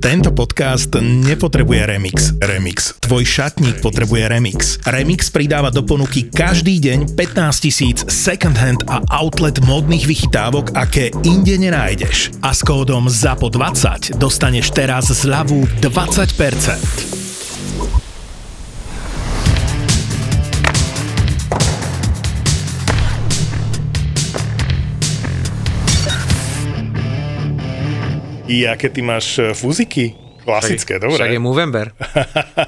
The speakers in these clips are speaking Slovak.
Tento podcast nepotrebuje remix. Remix. Tvoj šatník potrebuje remix. Remix pridáva do ponuky každý deň 15 tisíc second hand a outlet modných vychytávok, aké inde nenájdeš. A s kódom ZAPO20 dostaneš teraz zľavu 20%. I aké ty máš e, fúziky? Klasické, však, dobre. Však je Movember.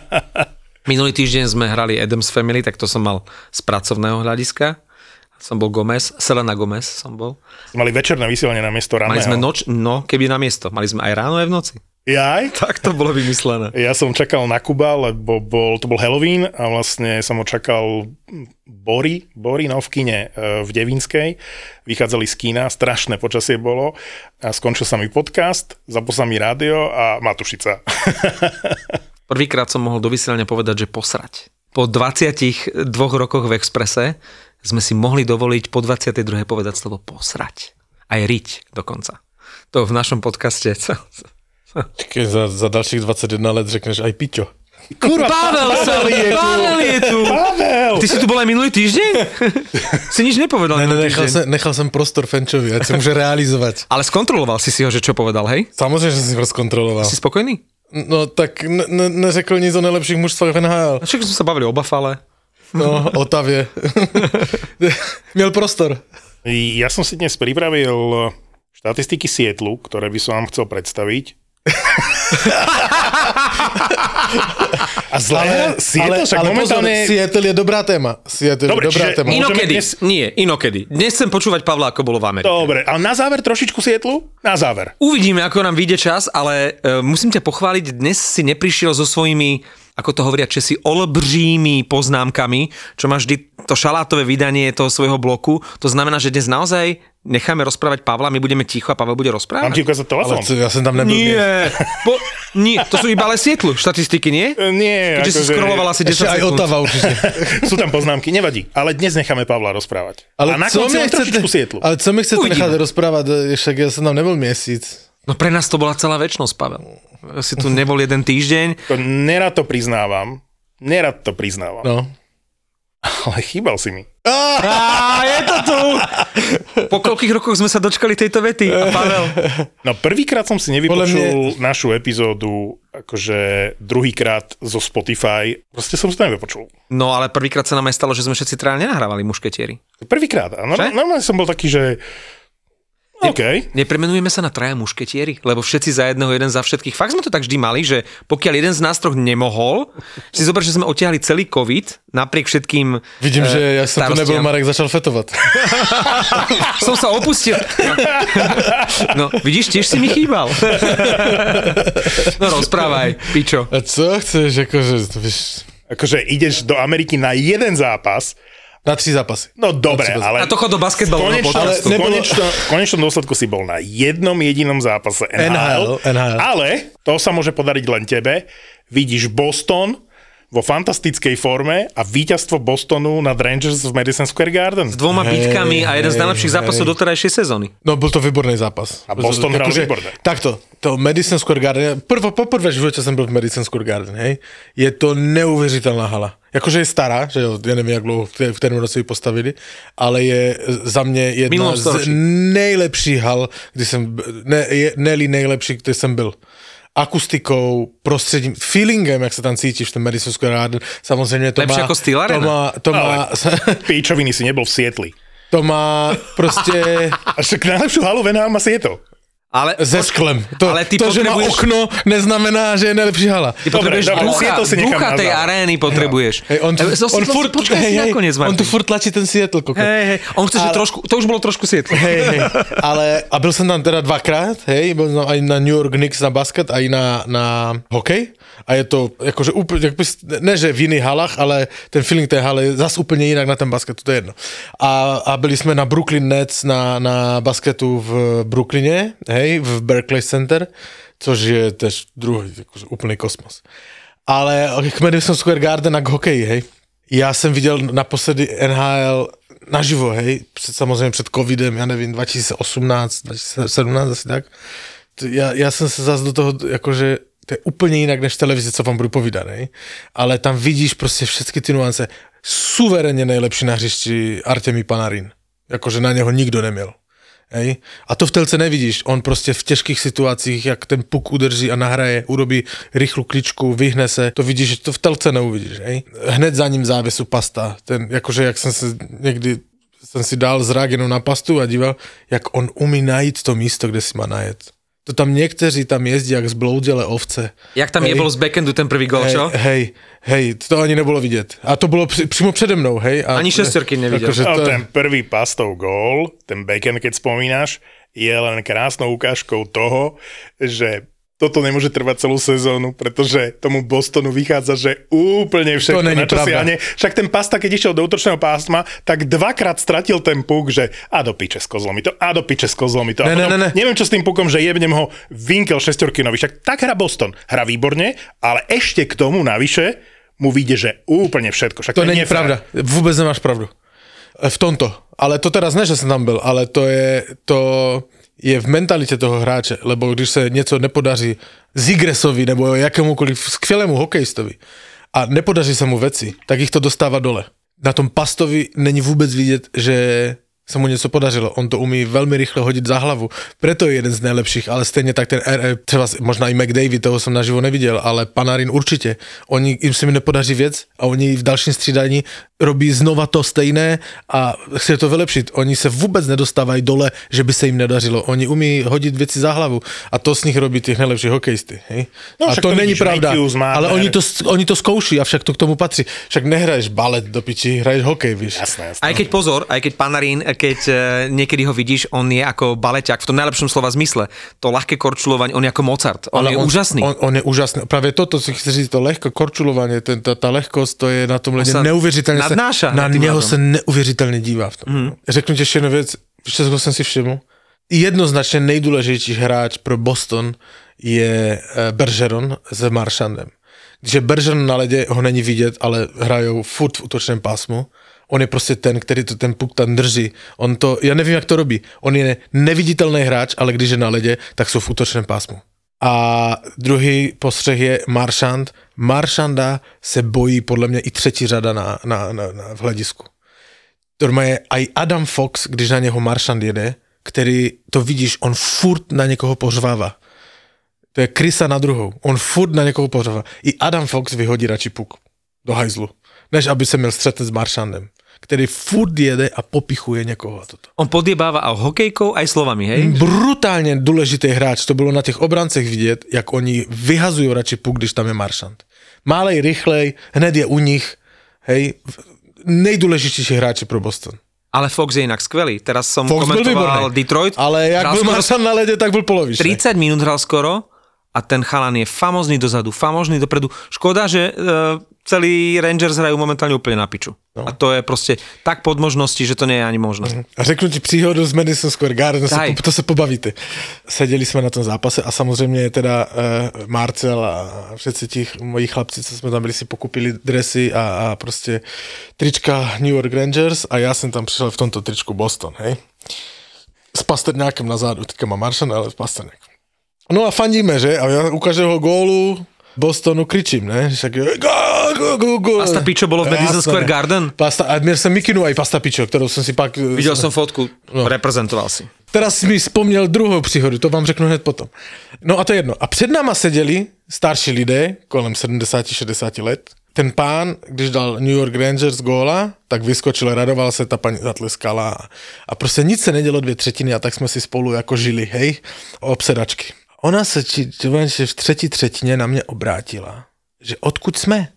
Minulý týždeň sme hrali Adams Family, tak to som mal z pracovného hľadiska. Som bol Gomez, Selena Gomez som bol. Mali večerné vysielanie na miesto raného. Mali sme noč, no keby na miesto. Mali sme aj ráno, aj v noci. Jaj? Tak to bolo vymyslené. Ja som čakal na Kuba, lebo bol, to bol Halloween a vlastne som ho čakal Bory, Bory no v kine e, v Devinskej. Vychádzali z kína, strašné počasie bolo a skončil sa mi podcast, zapol sa mi rádio a Matušica. Prvýkrát som mohol do vysielania povedať, že posrať. Po 22 rokoch v Exprese sme si mohli dovoliť po 22. povedať slovo posrať. Aj riť dokonca. To v našom podcaste Keď za, za dalších 21 let řekneš aj Piťo. Kurva, Pavel, Pavel je tu. Pavel je tu. Pavel! Ty si tu bol aj minulý týždeň? si nič nepovedal Ne, ne, nechal, jsem, nechal jsem prostor Fenčovi, ať sa môže realizovať. Ale skontroloval si si ho, že čo povedal, hej? Samozřejmě, že jsem si ho zkontroloval. Si spokojný? No tak ne, ne, neřekl nic o nejlepších mužstvách v NHL. A Však sme sa bavili o Bafale. No, Otavě. Měl prostor. Ja som si dnes pripravil štatistiky Sietlu, ktoré by som vám chcel predstaviť. A zle, Sietl však momentálne... pozor, Seattle je dobrá téma. Seattle Dobre, je dobrá téma. Inokedy. dnes- Nie, inokedy. Dnes chcem počúvať Pavla, ako bolo v Amerike. Dobre, ale na záver trošičku Sietlu? Na záver. Uvidíme, ako nám vyjde čas, ale uh, musím ťa pochváliť, dnes si neprišiel so svojimi, ako to hovoria Česi, olbržími poznámkami, čo má vždy to šalátové vydanie toho svojho bloku. To znamená, že dnes naozaj necháme rozprávať Pavla, my budeme ticho a Pavel bude Mám rozprávať. ti ukázať telefón? Ale ja som tam nebyl. Nie, po, nie, to sú iba ale sietlu štatistiky, nie? E, Nie, Keďže si scrolloval asi 10 Ešte aj. Otava určite. sú tam poznámky, nevadí. Ale dnes necháme Pavla rozprávať. Ale a na co konci chcete, Sietlu. ale co mi chcete Uvidíme. nechat rozprávať, e, však ja som tam nebol měsíc. No pre nás to bola celá väčnosť, Pavel. Si tu nebol jeden týždeň. To nerad to priznávam. Nerad to priznávam. No. Ale chýbal si mi. Á, je to tu! Po koľkých rokoch sme sa dočkali tejto vety? A Pavel? No prvýkrát som si nevypočul našu epizódu, akože druhýkrát zo Spotify. Proste som si to nevypočul. No ale prvýkrát sa nám aj stalo, že sme všetci traja nenahrávali mušketieri. Prvýkrát. Norm- normálne som bol taký, že... OK. Nepremenujeme sa na traja mušketieri, lebo všetci za jedného, jeden za všetkých. Fakt sme to tak vždy mali, že pokiaľ jeden z nás troch nemohol, si zober, že sme otiahli celý COVID, napriek všetkým Vidím, eh, že ja som tu nebyl, Marek začal fetovať. Som sa opustil. No, vidíš, tiež si mi chýbal. No rozprávaj, pičo. A co chceš, akože, víš, Akože ideš do Ameriky na jeden zápas, na tři zápasy. no dobre, ale... A to chod do basketbalového Konečno, podcastu. ale v, konečnom, v konečnom dôsledku si bol na jednom jedinom zápase NHL, NHL, NHL. ale to sa môže podariť len tebe. Vidíš Boston vo fantastickej forme a víťazstvo Bostonu nad Rangers v Madison Square Garden. S dvoma bitkami a jeden z najlepších zápasov hej. doterajšej sezóny. No, bol to výborný zápas. A Boston hral Akože, výborne. Takto, to Madison Square Garden, prvo, poprvé v živote som byl v Madison Square Garden, hej, je to neuvěřitelná hala. Jakože je stará, že jo, ja neviem, jak dlouho v té roce ji postavili, ale je za mě Minulom jedna z nejlepších hal, kdy jsem, ne, je, ne nejlepší, kde jsem byl akustikou, prostředím, feelingem, jak se tam cítíš v tom Madison Square Garden, samozřejmě to Lepšie má, ako Steel to Arena. má, to má, Píčoviny si nebol v Sietli. to má prostě A však najlepšiu halu v NHL má Sietl. Ale, se sklem. To, ale ty to že má okno, neznamená, že je nejlepší hala. Ty potrebuješ dobre, ducha, Seattle si ducha tej arény potrebuješ. Hej, on, tu, so- on, furt, počkaj hej, hej, nakoniec, on tu furt tlačí ten Seattle. Hej, hej, on chce, že Ale- trošku, to už bolo trošku sietlo. Hej, hej, ale a byl jsem tam teda dvakrát, hej, byl som aj na New York Knicks na basket, aj na, na hokej. A je to akože úplne, ne že v iných halách, ale ten feeling tej hale je zase úplne inak na ten basket, to je jedno. A, a byli sme na Brooklyn Nets na, na basketu v Brooklyne, hej, v Berkeley Center, což je tež druhý, akože úplný kosmos. Ale k Madison Square Garden a k hokeji, hej. Já jsem viděl naposledy NHL naživo, hej, před, samozřejmě před covidem, já nevím, 2018, 2017 asi tak. ja, ja jsem se zase do toho, jakože to je úplně jinak než v televizi, co vám budu povídat, ne? ale tam vidíš prostě všechny ty nuance. Suverénně nejlepší na hřišti Artemi Panarin. Jakože na něho nikdo neměl. Hej? A to v telce nevidíš. On prostě v těžkých situacích, jak ten puk udrží a nahraje, urobí rychlou kličku, vyhne se, to vidíš, to v telce neuvidíš. Hej? Hned za ním závěsu pasta. Ten, jakože jak jsem se někdy jsem si dal zrak jenom na pastu a díval, jak on umí najít to místo, kde si má najet. To tam někteří tam jezdí jak zbloudělé ovce. Jak tam Hej. jebol z backendu ten prvý gol, Hej, čo? hej, hej, to ani nebylo vidět. A to bylo při, přímo přede mnou, hej. A, Ani šestorky neviděl. Akože to, ten prvý pastov gól, ten bacon, keď spomínaš, je len krásnou ukážkou toho, že toto nemôže trvať celú sezónu, pretože tomu Bostonu vychádza, že úplne všetko To není na siahne. Však ten pasta, keď išiel do útočného pásma, tak dvakrát stratil ten puk, že a do piče skozlo mi to, a do piče skozlo mi to. Ne, ne, potom, ne, ne. Neviem čo s tým pukom, že jebnem ho Winkel šestorkinovi. Však tak hra Boston. Hra výborne, ale ešte k tomu navyše mu vyjde, že úplne všetko. Však To není nefér. pravda. Vůbec nemáš pravdu. E, V tomto. Ale to teraz ne, že jsem tam byl, ale to je, to je v mentalitě toho hráče, lebo když se něco nepodaří Zigresovi nebo jakémukoliv skvělému hokejistovi a nepodaří se mu věci, tak jich to dostává dole. Na tom Pastovi není vůbec vidět, že se mu něco podařilo. On to umí velmi rychle hodit za hlavu. Preto je jeden z nejlepších, ale stejně tak ten RR, třeba možná i McDavid, toho jsem naživo neviděl, ale Panarin určitě. Oni, jim se mi nepodaří věc a oni v dalším střídání robí znova to stejné a chce to vylepšit. Oni se vůbec nedostávají dole, že by se jim nedařilo. Oni umí hodit věci za hlavu a to z nich robí těch nejlepší hokejisty. Hej? No, a to, to není pravda, ale oni to, oni to zkouší a však to k tomu patří. Však nehraješ balet do piči, hraješ hokej, víš. Jasné, jasné. Aj keď pozor, aj keď Panarín, keď e, niekedy ho vidíš, on je ako baleťak v tom najlepšom slova zmysle. To ľahké korčulovanie, on je ako Mozart. On je úžasný. On, on je úžasný. Právě toto, co chci říct, to lehko korčulování, ten, ta, ta lehkost, to je na tom ledě sa neuvěřitelně. Nadnáša na něho ľadom. se neuvěřitelně dívá v tom. Mm. Řeknu ti ještě jednu víš, co jsem si všiml? Jednoznačně nejdůležitější hráč pro Boston je eh, Bergeron s Marchandem. Když je Bergeron na ledě, ho není vidět, ale hrajou furt v útočném pásmu. On je prostě ten, který to ten puk tam drží. On to, já nevím, jak to robí. On je neviditelný hráč, ale když je na ledě, tak jsou v útočném pásmu. A druhý postřeh je Marchand. Marchanda se bojí podle mě i třetí řada na, na, na, na v hledisku. Normálně i Adam Fox, když na něho Marchand jede, který to vidíš, on furt na někoho pořvává. To je krysa na druhou. On furt na někoho pořvává. I Adam Fox vyhodí radši puk do hajzlu, než aby se měl střetnout s Marchandem, který furt jede a popichuje někoho a toto. On podjebáva aj hokejkou, aj slovami, hej? Brutálně důležitý hráč, to bylo na těch obrancech vidět, jak oni vyhazují radši puk, když tam je Maršant. Málej, rychlej, hned je u nich, hej, nejdůležitější hráči pro Boston. Ale Fox je inak skvelý. Teraz som Fox komentoval. Detroit. Ale jak Hral byl skoro Maršant na ledě, tak byl polovičný. 30 minút hral skoro a ten chalan je famozný dozadu, famozný dopredu. Škoda, že uh, celý Rangers hrajú momentálne úplne na piču. No. A to je proste tak pod možnosti, že to nie je ani možnosť. A řeknu ti příhodu z Madison Square Garden, Daj. to se pobavíte. Seděli jsme na tom zápase a samozřejmě teda uh, Marcel a všetci ti moji chlapci, co jsme tam byli, si pokupili dresy a, a prostě trička New York Rangers a já jsem tam přišel v tomto tričku Boston, hej. S Pasterňákem na zádu, teďka má Maršan, ale s Pasterňákem. No a fandíme, že? A já u každého gólu Bostonu kričím, ne? Však, go, go, go, go. Pasta Pičo bolo v Madison Jasné. Square Garden? Pasta, a měl jsem mikinu aj Pasta Pičo, kterou jsem si pak... Videl som fotku, no. reprezentoval si. Teraz mi vzpomněl druhou příhodu, to vám řeknu hned potom. No a to je jedno. A před náma seděli starší lidé, kolem 70-60 let. Ten pán, když dal New York Rangers góla, tak vyskočil, radoval se, ta paní zatleskala a, a prostě nic se nedělo dvě třetiny a tak jsme si spolu jako žili, hej, obsedačky. Ona se či, či, v třetí třetině na mě obrátila, že odkud jsme?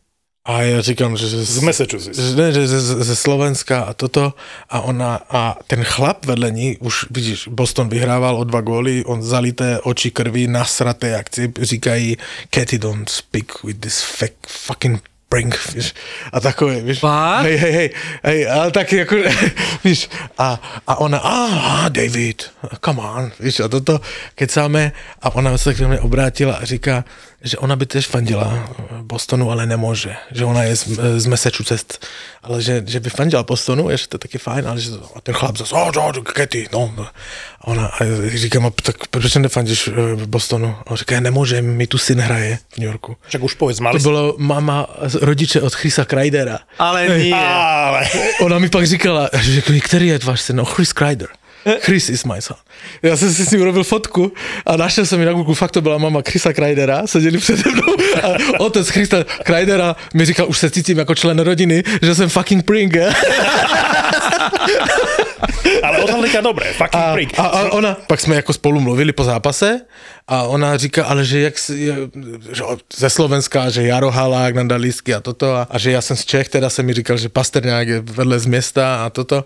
A já říkám, že, že Z Massachusetts. že, ne, že ze, ze Slovenska a toto a ona a ten chlap vedle ní, už vidíš, Boston vyhrával o dva góly, on zalité oči krví, nasraté, jak si říkají, Katy don't speak with this fake fucking prank, víš, a takové, víš. Fakt? Hej, hej, hej, hej, ale tak jako, víš, a, a ona, ah, David, come on, víš, a toto kecáme a ona se k mě obrátila a říká, že ona by tež fandila Bostonu, ale nemůže, že ona je z, z Massachusetts ale že, že by fandila Bostonu, je, že to je taky fajn, ale že to, a ten chlap zase, oh, no, Kety, no. A ona, a říkám, tak proč nefandíš v Bostonu? A on říká, nemůžem, mi tu syn hraje v New Yorku. Však už povedz, To mali si... bylo mama, rodiče od Chrisa Kreidera. Ale nie. Ale... Ona mi pak říkala, že který je váš syn? No, Chris Kreider. Chris is my son. Já jsem si s ním urobil fotku a našel jsem ji na Google, fakt to byla mama Chrisa Kreidera, seděli přede mnou a otec Chrisa Kreidera mi říkal, už se cítím jako člen rodiny, že jsem fucking pring. Ale odhalíka dobre, fucking A, freak. a, a ona, pak jsme jako spolu mluvili po zápase a ona říká, ale že jak že ze Slovenska, že Jaro Halák nám dal lístky a toto a, a že já jsem z Čech, teda jsem mi říkal, že Pasterňák je vedle z města a toto.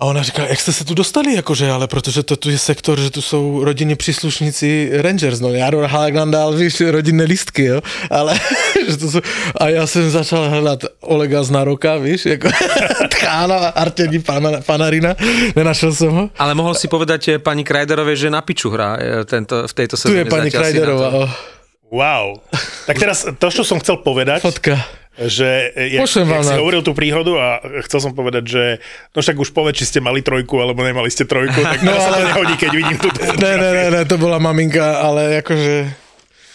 A ona říká, jak jste se tu dostali, jakože, ale protože to tu je sektor, že tu jsou rodinní příslušníci Rangers, no Jaro Halák nám dal, víš, rodinné lístky, jo, ale, že to jsou, a já jsem začal hledat Olega z Naroka, víš, jako tchána, Artení pana, Panarina, nenašel jsem ho. Ale mohol si povedať pani Krajderovej, že na piču hrá eh, tento, v Tu sezóne. je pani Krajderová, Wow. Tak teraz to, čo som chcel povedať, fotka. Že jak, Pošlem jak vám si na- hovoril tú príhodu a chcel som povedať, že no však už povedz, či ste mali trojku alebo nemali ste trojku, tak no, sa to nehodí, keď vidím tú Ne, ne, ne, ne, to byla maminka, ale jakože...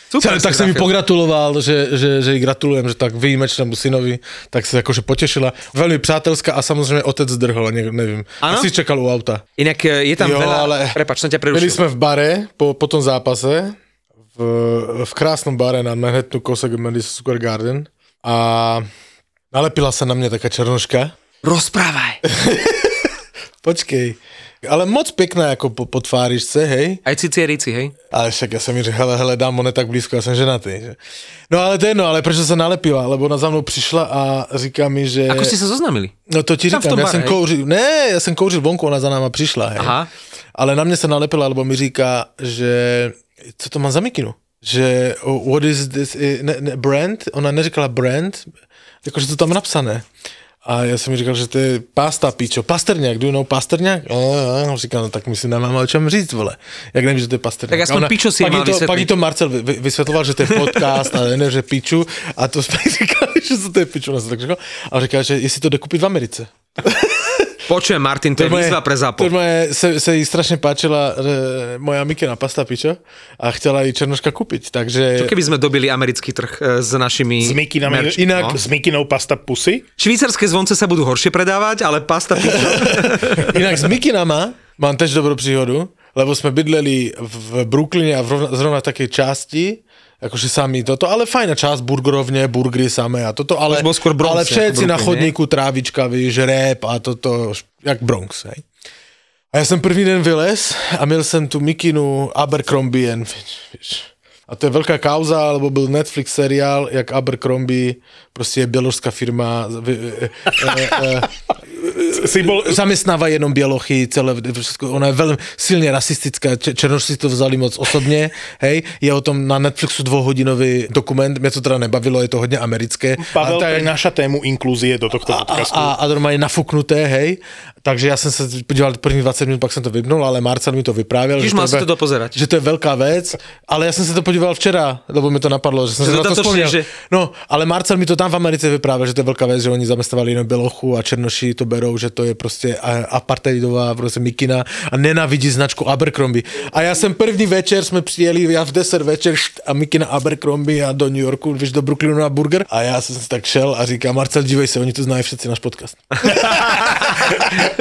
Super, tak jsem mi pogratuloval, že, že, že jí gratulujem, že tak výjimečnému synovi, tak se jakože potešila. Velmi přátelská a samozřejmě otec zdrhol, ne, nevím. Ano? Asi čekal u auta. Inak eh, je tam Jo, veľa... ale- Prepač, som ťa Byli prerušil. jsme v bare po, po tom zápase, v, v krásnom bare na Manhattanu kousek Madison Square Garden a nalepila se na mě taká černoška. Rozprávaj. Počkej. Ale moc pěkná jako po, po tvářičce, hej. Aj cicierici, hej? Ale však já jsem mi řekl, hele, hele, dám, on je tak blízko, já jsem ženatý. Že? No ale to je jedno, ale proč se nalepila? Lebo ona za mnou přišla a říká mi, že... Ako ste sa zoznamili? No to ti Tam říkám, jsem hej? kouřil, ne, já jsem kouřil vonku, ona za náma přišla, hej. Aha. Ale na mě se nalepila, lebo mi říká, že co to má za mikinu? Že oh, what is this, ne, ne, brand? Ona neříkala brand, jakože to tam napsané. A já jsem mi říkal, že to je pasta, pičo. Pasterňák, do you know Pasterňák? No, no, říkal, no tak my si nemáme o čem říct, vole. Jak nevíš, že to je Pasterňák. Tak aspoň A pičo si pak to, Pak vysvetliť. jí to Marcel vy- vy- vysvětloval, že to je podcast, ale ne, že piču. A to jsme říkali, že to je piču. A říká, že jestli to jde koupit v Americe. Počujem, Martin, to je výzva pre to zápo. moje, se, se jí strašně páčila e, moja mikina pasta pičo a chtěla ji Černoška koupit, takže... Čo keby sme dobili americký trh eh, s našimi... S Mikinami, merch? Inak- No. s Mikinou pasta pusy. Švýcarské zvonce sa budú horšie predávať, ale pasta pičo. Jinak s mikinama mám tež dobrou příhodu, lebo jsme bydleli v Brooklyne a v rovna, zrovna v takej části, akože sami toto, ale fajná časť, burgerovne, burgery samé a toto, ale, skôr Bronx, ale všetci na Brooklyn, chodníku trávička, víš, rap a toto, jak Bronx, hej. A já jsem první den vylez a měl jsem tu mikinu Abercrombie and Fitch. A to je veľká kauza, lebo byl Netflix seriál, jak Abercrombie, prostě je běložská firma, e, e, e, Si bol, zamestnáva jenom bělochy, celé, všetko, ona je velmi silně rasistická, Černoši si to vzali moc osobně, hej, je o tom na Netflixu dvouhodinový dokument, mě to teda nebavilo, je to hodně americké. Pavel a, ta- prináša tému inklúzie do tohto a, podcastu. a, a normálně nafuknuté, hej, takže já jsem se podíval první 20 minut, pak jsem to vypnul, ale Marcel mi to vyprávěl. Čiž že mal je si ve- to dopozerať. Že to je velká věc, ale já jsem se to podíval včera, lebo mi to napadlo, že jsem Že se na to vzpomněl. že- No, ale Marcel mi to tam v Americe vyprávěl, že to je velká věc, že oni zaměstnávali jenom Belochu a Černoši to berou, že to je prostě a- apartheidová prostě mikina a nenávidí značku Abercrombie. A já jsem první večer, jsme přijeli, já v 10 večer št, a mikina Abercrombie a do New Yorku, víš, do Brooklynu na burger. A já jsem si tak šel a říkám, Marcel, dívej se, oni to znají všetci náš podcast.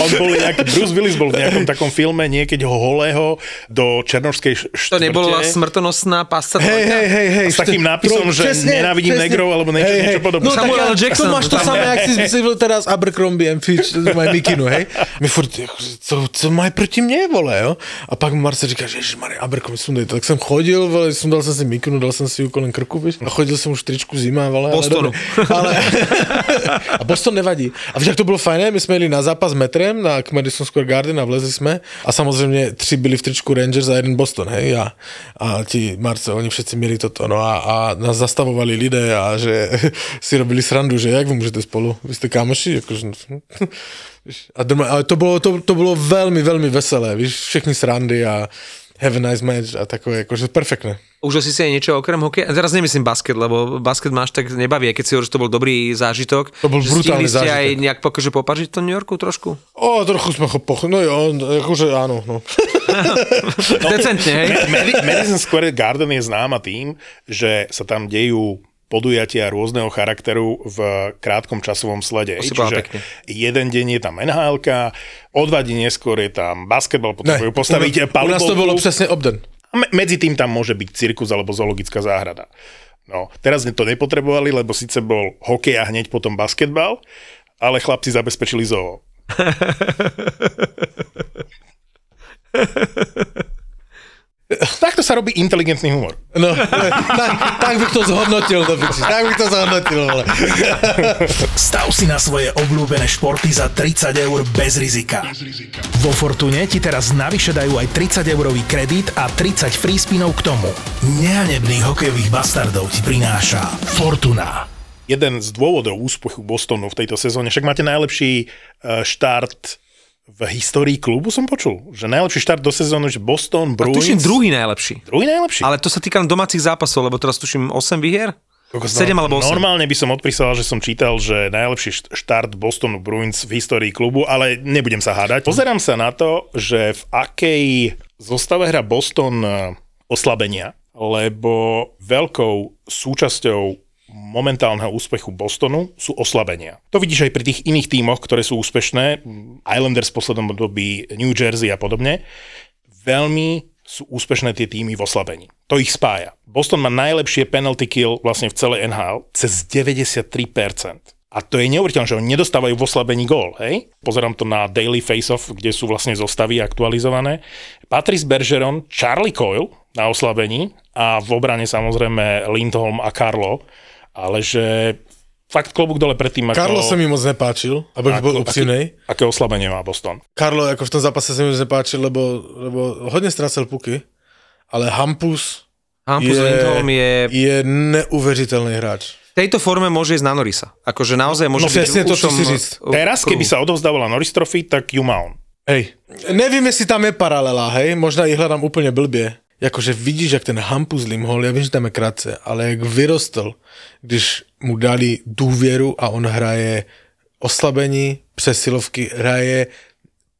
On bol inak, Bruce Willis bol v nejakom takom filme, niekedy ho holého do černošskej š- To štvrte. nebola smrtonosná pasta Hej, hej, hej, hej. S takým nápisom, že nenávidím negrov, alebo niečo- niečo podobné. No, Samuel ja, Jackson, to máš to samé, jak si myslel teraz Abercrombie and Fitch, mají mikinu, hej? My furt, co, co mají proti mně, vole, jo? A pak Marce říká, že ježišmarja, Abercrombie, sundej. Tak jsem chodil, vole, sundal jsem si mikinu, dal jsem si ji kolem krku, víš? A chodil jsem už tričku zima, vole. Bostonu. Ale, a Boston nevadí. A však to bylo fajné, my jsme jeli na zápas metrem na Madison Square Garden a vlezli jsme a samozřejmě tři byli v tričku Rangers a jeden Boston, hej, já. A ti Marce, oni všetci měli toto, no a, a nás zastavovali lidé a že si robili srandu, že jak vy můžete spolu, vy jste kámoši, jakože, a, doma, ale to bylo, to, to bylo velmi, velmi veselé, víš, všechny srandy a have a nice match a takové, jakože perfektné. Užil si si aj niečo okrem hokeja? Teraz nemyslím basket, lebo basket máš tak nebaví, aj keď si hovoríš, že to bol dobrý zážitok. To bol brutálny ste aj zážitok. nejak akože popažiť to New Yorku trošku? O, trochu sme ho poch... No jo, akože áno, no. Decentne, hej? Madi- Madison Square Garden je známa tým, že sa tam dejú podujatia rôzneho charakteru v krátkom časovom slede. Čiže pekne. jeden deň je tam nhl o dva dní neskôr je tam basketbal, potrebujú postaviť u nás to bolo presne obden. A me- medzi tým tam môže byť cirkus alebo zoologická záhrada. No, teraz to nepotrebovali, lebo síce bol hokej a hneď potom basketbal, ale chlapci zabezpečili zoo. Takto sa robí inteligentný humor. No, tak, tak bych to zhodnotil, do piči, tak bych to zhodnotil, vole. Stav si na svoje obľúbené športy za 30 eur bez rizika. Vo Fortune ti teraz navyše dajú aj 30 eurový kredit a 30 free spinov k tomu. Nehanebných hokejových bastardov ti prináša Fortuna. jeden z dôvodov úspechu Bostonu v tejto sezóne, však máte najlepší eh, štart v histórii klubu, som počul, že najlepší štart do sezóny, že Boston, Bruins. Tuším druhý najlepší. Druhý najlepší. Ale to sa týka domácich zápasov, lebo teraz tuším 8 výhier? 7 alebo 8. Normálne by som odpísal, že som čítal, že najlepší št- štart Bostonu Bruins v histórii klubu, ale nebudem sa hádať. Pozerám sa na to, že v akej zostave hra Boston eh, oslabenia, lebo veľkou súčasťou momentálneho úspechu Bostonu sú oslabenia. To vidíš aj pri tých iných tímoch, ktoré sú úspešné, Islanders v poslednom období, New Jersey a podobne. Veľmi sú úspešné tie týmy v oslabení. To ich spája. Boston má najlepšie penalty kill vlastne v celej NHL cez 93%. A to je neuveriteľné, že oni nedostávajú v oslabení gól, hej? Pozerám to na Daily Face-Off, kde sú vlastne zostavy aktualizované. Patrice Bergeron, Charlie Coyle na oslabení a v obrane samozrejme Lindholm a Carlo, ale že fakt klobúk dole pred tým, ako... Karlo sa mi moc nepáčil, aby bol upřímnej. Aké oslabenie má Boston? Karlo ako v tom zápase sa mi moc nepáčil, lebo, lebo hodne strácel puky, ale Hampus Hampus je, Lindholm je... je neuveriteľný hráč. V tejto forme môže ísť na Norisa. Akože naozaj môže No byť presne to, čo si říct. Teraz, keby sa odovzdávala Norris Trophy, tak ju má on. Hej. Neviem, jestli tam je paralela, hej, možno ich hľadám úplne blbie. Jakože vidíš, jak ten Hampus Limhol, ja vím, že tam je krátce, ale jak vyrostl, když mu dali důvěru a on hraje oslabení, přesilovky, hraje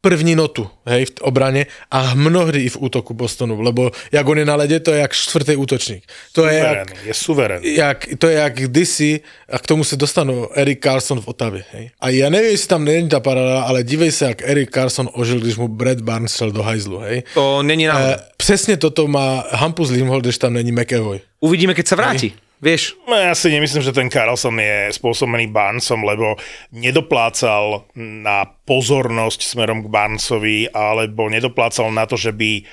první notu, hej, v obrane a mnohdy i v útoku Bostonu, lebo jak on je na lede, to je jak čtvrtý útočník. To je jak, je suverénny. jak, to je jak kdysi, a k tomu se dostanú Erik Carlson v Otavě. Hej. A ja neviem, jestli tam není ta paralela, ale dívej se, jak Erik Carlson ožil, když mu Brad Barnes šel do hajzlu. Hej. To není E, náhoda. přesně toto má Hampus Limhol, když tam není McAvoy. Uvidíme, keď sa vráti. Vieš, No, ja si nemyslím, že ten Carlson je spôsobený Barnesom, lebo nedoplácal na pozornosť smerom k Barnesovi, alebo nedoplácal na to, že by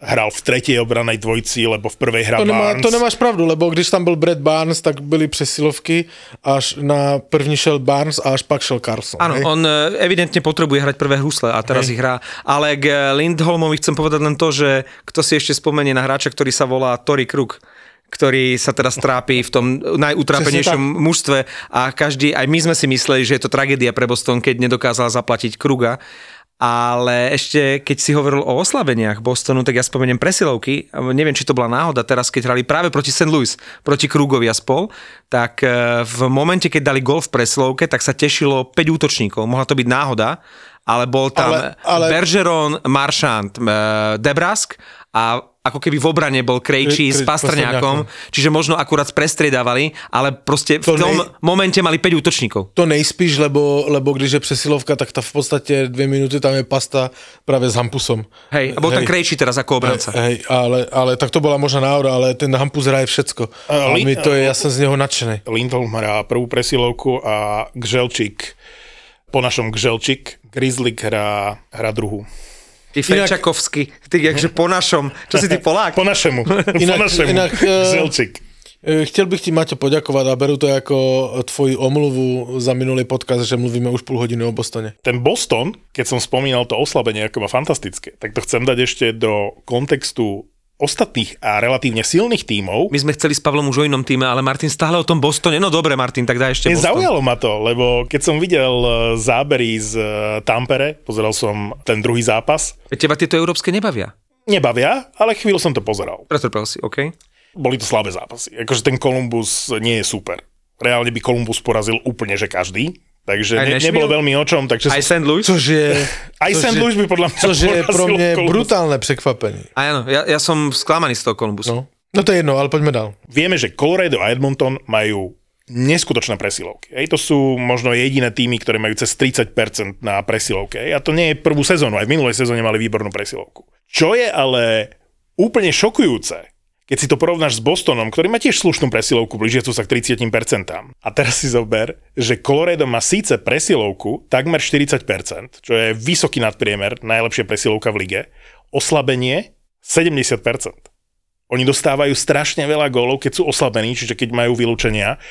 hral v tretej obranej dvojci, lebo v prvej hra To, nemá, Barnes. to nemáš pravdu, lebo když tam byl Brad Barnes, tak byly přesilovky, až na první šel Barnes a až pak šel Carlson. Áno, hej. on e, evidentne potrebuje hrať prvé husle a teraz ich hrá. Ale k Lindholmovi chcem povedať len to, že kto si ešte spomenie na hráča, ktorý sa volá Tory Kruk ktorý sa teraz trápi v tom najutrápenejšom mužstve a každý, aj my sme si mysleli, že je to tragédia pre Boston, keď nedokázal zaplatiť Kruga. Ale ešte, keď si hovoril o oslabeniach Bostonu, tak ja spomeniem presilovky. Neviem, či to bola náhoda teraz, keď hrali práve proti St. Louis, proti Krugovi a spol, tak e, v momente, keď dali gol v presilovke, tak sa tešilo 5 útočníkov. Mohla to byť náhoda, ale bol tam Ale- ale- Bergeron, Marchand, e, Debrask a ako keby v obrane bol Krejčí Kre- s Pastrňákom, čiže možno akurát prestriedávali, ale proste v To tom nej- momente mali 5 útočníkov. To nejspíš, lebo, lebo když je přesilovka, tak ta v podstatě dvě minuty tam je pasta právě s Hampusom. Hej, a bol tam Hej. Krejčí teraz ako obranca. Hej, ale, ale tak to bola možná náhoda, ale ten Hampus hraje všecko. A Ali- mi to je, ja som z neho nadšený. Lindholm hrá prvú presilovku a Gželčík, po našom Gželčík, Grizzlik hrá, hrá druhú. Ty Inak- Fečakovsky, ty jakže po našom, čo si ty Polák? Po našemu, po Inak- našemu, inak, eh, Gželčík. E, Chtěl bych ti, Maťo, poďakovať a beru to ako tvoji omluvu za minulý podcast, že mluvíme už půl hodiny o Bostone. Ten Boston, keď som spomínal to oslabenie, ako má fantastické, tak to chcem dať ešte do kontextu ostatných a relatívne silných tímov. My sme chceli s Pavlom už o inom týme, ale Martin stále o tom Bostone. No dobre, Martin, tak daj ešte Boston. zaujalo ma to, lebo keď som videl e, zábery z e, Tampere, pozeral som ten druhý zápas, Veď Teba tieto európske nebavia. nebavia, ale chvíľu som to pozeral. Pretrpel si, OK? boli to slabé zápasy. Akože ten Columbus nie je super. Reálne by Columbus porazil úplne, že každý. Takže ne, nebolo veľmi o čom. Takže Aj St. Louis? Což je... aj což St. Louis by podľa mňa Což je pro mňa Columbus. brutálne překvapenie. Áno, ja, ja som sklamaný z toho Columbusu. No. no to je jedno, ale poďme dál. Vieme, že Colorado a Edmonton majú neskutočné presilovky. Hej, to sú možno jediné týmy, ktoré majú cez 30% na presilovke. Hej, a to nie je prvú sezónu, aj v minulej sezóne mali výbornú presilovku. Čo je ale úplne šokujúce, keď si to porovnáš s Bostonom, ktorý má tiež slušnú presilovku, blížiacu sa k 30%. A teraz si zober, že Colorado má síce presilovku takmer 40%, čo je vysoký nadpriemer, najlepšia presilovka v lige, oslabenie 70%. Oni dostávajú strašne veľa gólov, keď sú oslabení, čiže keď majú vylúčenia.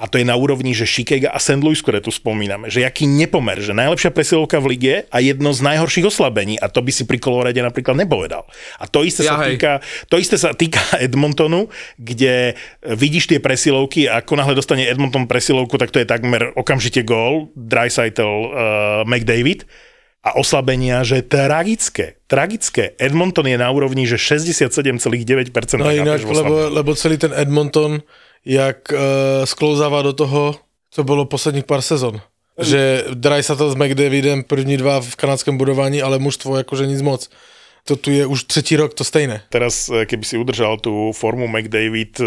A to je na úrovni, že Chicago a St. Louis, ktoré tu spomíname, že jaký nepomer, že najlepšia presilovka v lige a jedno z najhorších oslabení a to by si pri Colorade napríklad nepovedal. A to isté, Ja, sa hej. týka, to isté sa týka Edmontonu, kde vidíš tie presilovky a ako náhle dostane Edmonton presilovku, tak to je takmer okamžite gól, Dreisaitl, uh, McDavid a oslabenia, že tragické, tragické. Edmonton je na úrovni, že 67,9% No inak, lebo, lebo celý ten Edmonton, jak uh, sklouzává do toho, co bylo posledních pár sezon. Že Dreisaitl s McDavidem první dva v kanadském budování, ale mužstvo jakože nic moc. To tu je už třetí rok to stejné. Teraz, e, keby si udržal tú formu McDavid e,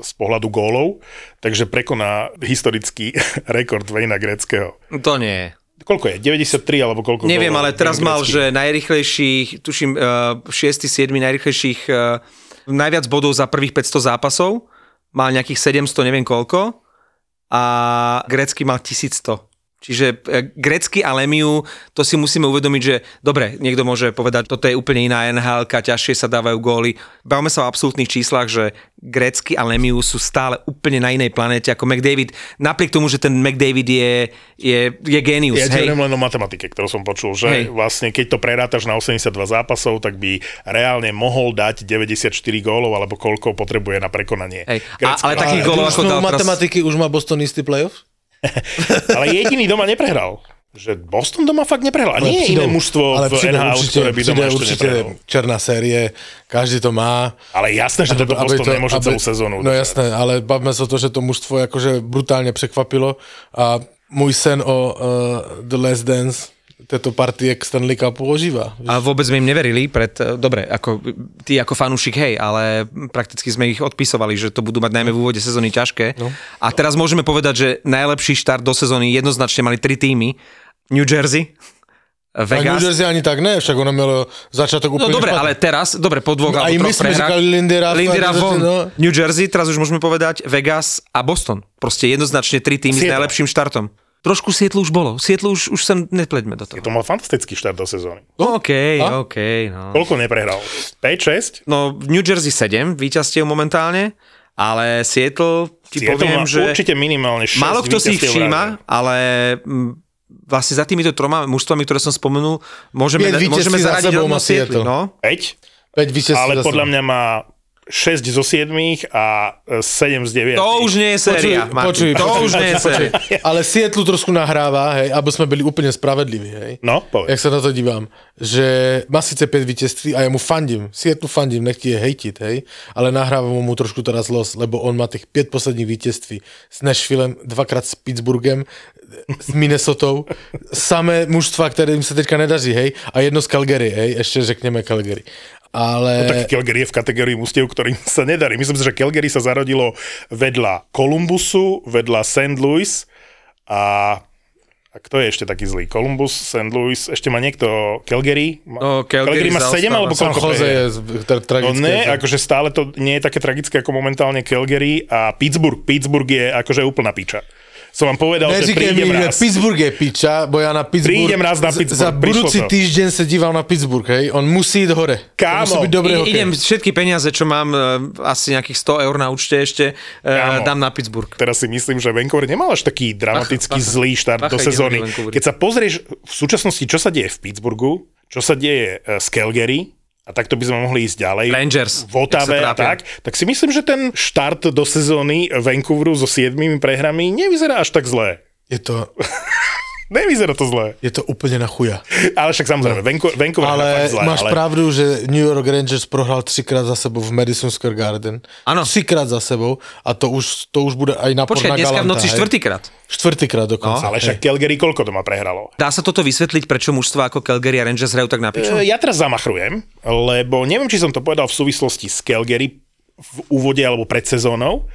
z pohľadu gólov, takže prekoná historický rekord Vejna Greckého. To nie je. Koľko je? 93 alebo koľko? Neviem, ale teraz mal, že najrychlejších, tuším, uh, 6. 7. najrychlejších, najviac bodov za prvých 500 zápasov. Mal nejakých 700, neviem koľko. A Grecky mal 1100. Čiže e, Grecky a Lemiu, to si musíme uvedomiť, že dobre, niekto môže povedať, toto je úplne iná NHL, ťažšie sa dávajú góly. Bavme sa o absolútnych číslach, že Grecky a Lemiu sú stále úplne na inej planete ako McDavid. Napriek tomu, že ten McDavid je, je, je genius. Ja hej. len o matematike, ktorú som počul, že Hej. vlastne keď to prerátaš na 82 zápasov, tak by reálne mohol dať 94 gólov, alebo koľko potrebuje na prekonanie. Hej. A, ale takých gólov ako dal teraz... matematiky už má Boston istý playoff? ale jediný doma neprehral. Že Boston doma fakt neprehral. A nie je iné mužstvo ale v NHL, určite, ktoré by doma ešte určite neprehral. černá série, každý to má. Ale jasné, že toto Boston nemôže celú sezónu. No jasné, ale bavme sa o to, že to mužstvo akože brutálne překvapilo a môj sen o uh, The Last Dance tejto partie k Stanley Cupu ožíva. A vôbec sme im neverili pred, e, dobre, ako ty ako fanúšik, hej, ale prakticky sme ich odpisovali, že to budú mať najmä v úvode sezóny ťažké. No. A teraz môžeme povedať, že najlepší štart do sezóny jednoznačne mali tri týmy. New Jersey, A New Vegas. Jersey ani tak ne, však ono malo začiatok No úplne dobre, špatný. ale teraz, dobre, po dvoch Aj alebo my sme prehrách. říkali Lindy Ruff a Lindy Ruff New von. Jersey, no. New Jersey, teraz už môžeme povedať Vegas a Boston. Proste jednoznačne tri týmy s Seattle. najlepším štartom. Trošku Sietlu už bolo. Sietlu už, už sa nepleďme do toho. To mal fantastický štart do sezóny. OK, A? OK, no. Koľko neprehral? 5-6? No, New Jersey 7 víťazstiev momentálne, ale Seattle, ti Seattle poviem, že určite minimálne 6 málo kto si ich všíma, ale mm, vlastne za týmito troma mužstvami, ktoré som spomenul, môžeme, môžeme za zaradiť sebou rovno Seattle. No? 5? 5 víťazství Ale podľa mňa má 6 zo 7 a 7 z 9. To už nie je séria, Počuj, počuj, to počuj, už nie je séria. Ale Seattle trošku nahráva, hej, aby sme byli úplne spravedliví, hej. No, povedz. Jak sa na to dívam, že má síce 5 víťazství a ja mu fandím, Seattle fandím, nech ti je hejtiť, hej, ale nahrávam mu trošku teraz los, lebo on má tých 5 posledních víťazství s Nashvillem, dvakrát s Pittsburghem, s Minnesotou, samé mužstva, ktorým sa teďka nedaří, hej, a jedno z Calgary, hej, ešte řekneme Calgary. Ale... No, tak Calgary je v kategórii mústiev, ktorým sa nedarí. Myslím si, že Calgary sa zarodilo vedľa Columbusu, vedľa St. Louis a a kto je ešte taký zlý? Columbus, St. Louis, ešte má niekto Calgary? No, Calgary má 7 zaostáva. alebo San koľko Jose je tra- No tragické. ne, akože stále to nie je také tragické ako momentálne Calgary a Pittsburgh. Pittsburgh je akože úplná piča. Som vám povedal, že Neříkej prídem mi, že raz. Pittsburgh je piča, bo ja na Pittsburgh... Prídem raz na Pittsburgh, Za budúci to. týždeň sa díval na Pittsburgh, hej. On musí ísť hore. Kámo, to musí byť dobrý I, hokej. idem všetky peniaze, čo mám, e, asi nejakých 100 eur na účte ešte, e, Kámo. dám na Pittsburgh. Teraz si myslím, že Vancouver nemal až taký dramatický Bacha, zlý štart bacha, do sezóny. Keď sa pozrieš v súčasnosti, čo sa deje v Pittsburghu, čo sa deje z Calgary, a takto by sme mohli ísť ďalej. Rangers, V Otave a tak. Tak si myslím, že ten štart do sezóny Vancouveru so siedmými prehrami nevyzerá až tak zlé. Je to... Nevyzerá to zle. Je to úplne na chuja. Ale však samozrejme, Vancouver, Vancouver Ale zle, máš ale... pravdu, že New York Rangers prohral třikrát za sebou v Madison Square Garden. Áno. Třikrát za sebou a to už, to už bude aj na Počkaj, dneska v noci štvrtýkrát. Štvrtýkrát dokonca. Ale však Calgary koľko doma prehralo? Dá sa toto vysvetliť, prečo mužstva ako Calgary a Rangers hrajú tak na piču? E, Ja teraz zamachrujem, lebo neviem, či som to povedal v súvislosti s Calgary v úvode alebo pred sezónou.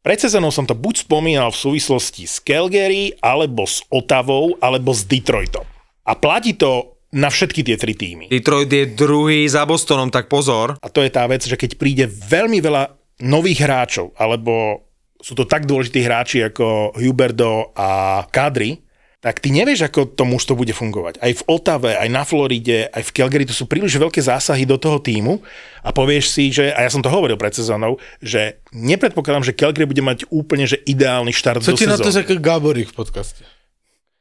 Pred sezónou som to buď spomínal v súvislosti s Calgary, alebo s Otavou, alebo s Detroitom. A platí to na všetky tie tri týmy. Detroit je druhý za Bostonom, tak pozor. A to je tá vec, že keď príde veľmi veľa nových hráčov, alebo sú to tak dôležití hráči ako Huberdo a Kadri, tak ty nevieš, ako to mužstvo bude fungovať. Aj v Otave, aj na Floride, aj v Calgary, to sú príliš veľké zásahy do toho týmu a povieš si, že, a ja som to hovoril pred sezónou, že nepredpokladám, že Calgary bude mať úplne že ideálny štart Co do ti na to sezóny. řekl Gáborík v podcaste?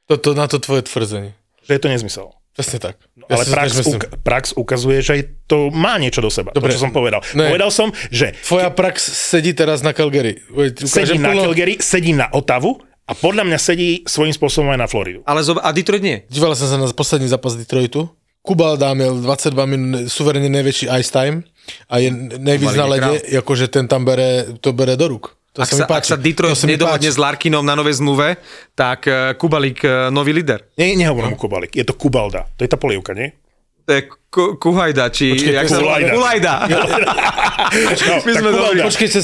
Toto, na to tvoje tvrzenie. Že je to nezmysel. Presne tak. Ale si to prax, tiež myslím. uk- prax ukazuje, že to má niečo do seba. Dobre. To, čo som povedal. Ne. Povedal som, že Tvoja prax sedí teraz na Calgary. Ukážem sedím na plno- Calgary, sedím na Otavu a podľa mňa sedí svojím spôsobom aj na Floridu. Ale zob- a Detroit nie. Díval som sa na posledný zápas Detroitu. Kubalda měl 22 minút suverene najväčší ice time a je nejvíc na lede, akože ten tam bere, to bere do ruk. To Ak sa, ak sa Detroit to nedohodne páči. s Larkinom na novej zmluve, tak eh, Kubalík eh, nový líder. Nie, nehovorím mu Kubalik, je to Kubalda. To je tá polievka, nie? To je Ku- Kuhajda, či... Počkej, jak sa volá? Kulajda. Kulajda. No, My sme. Počkej, se,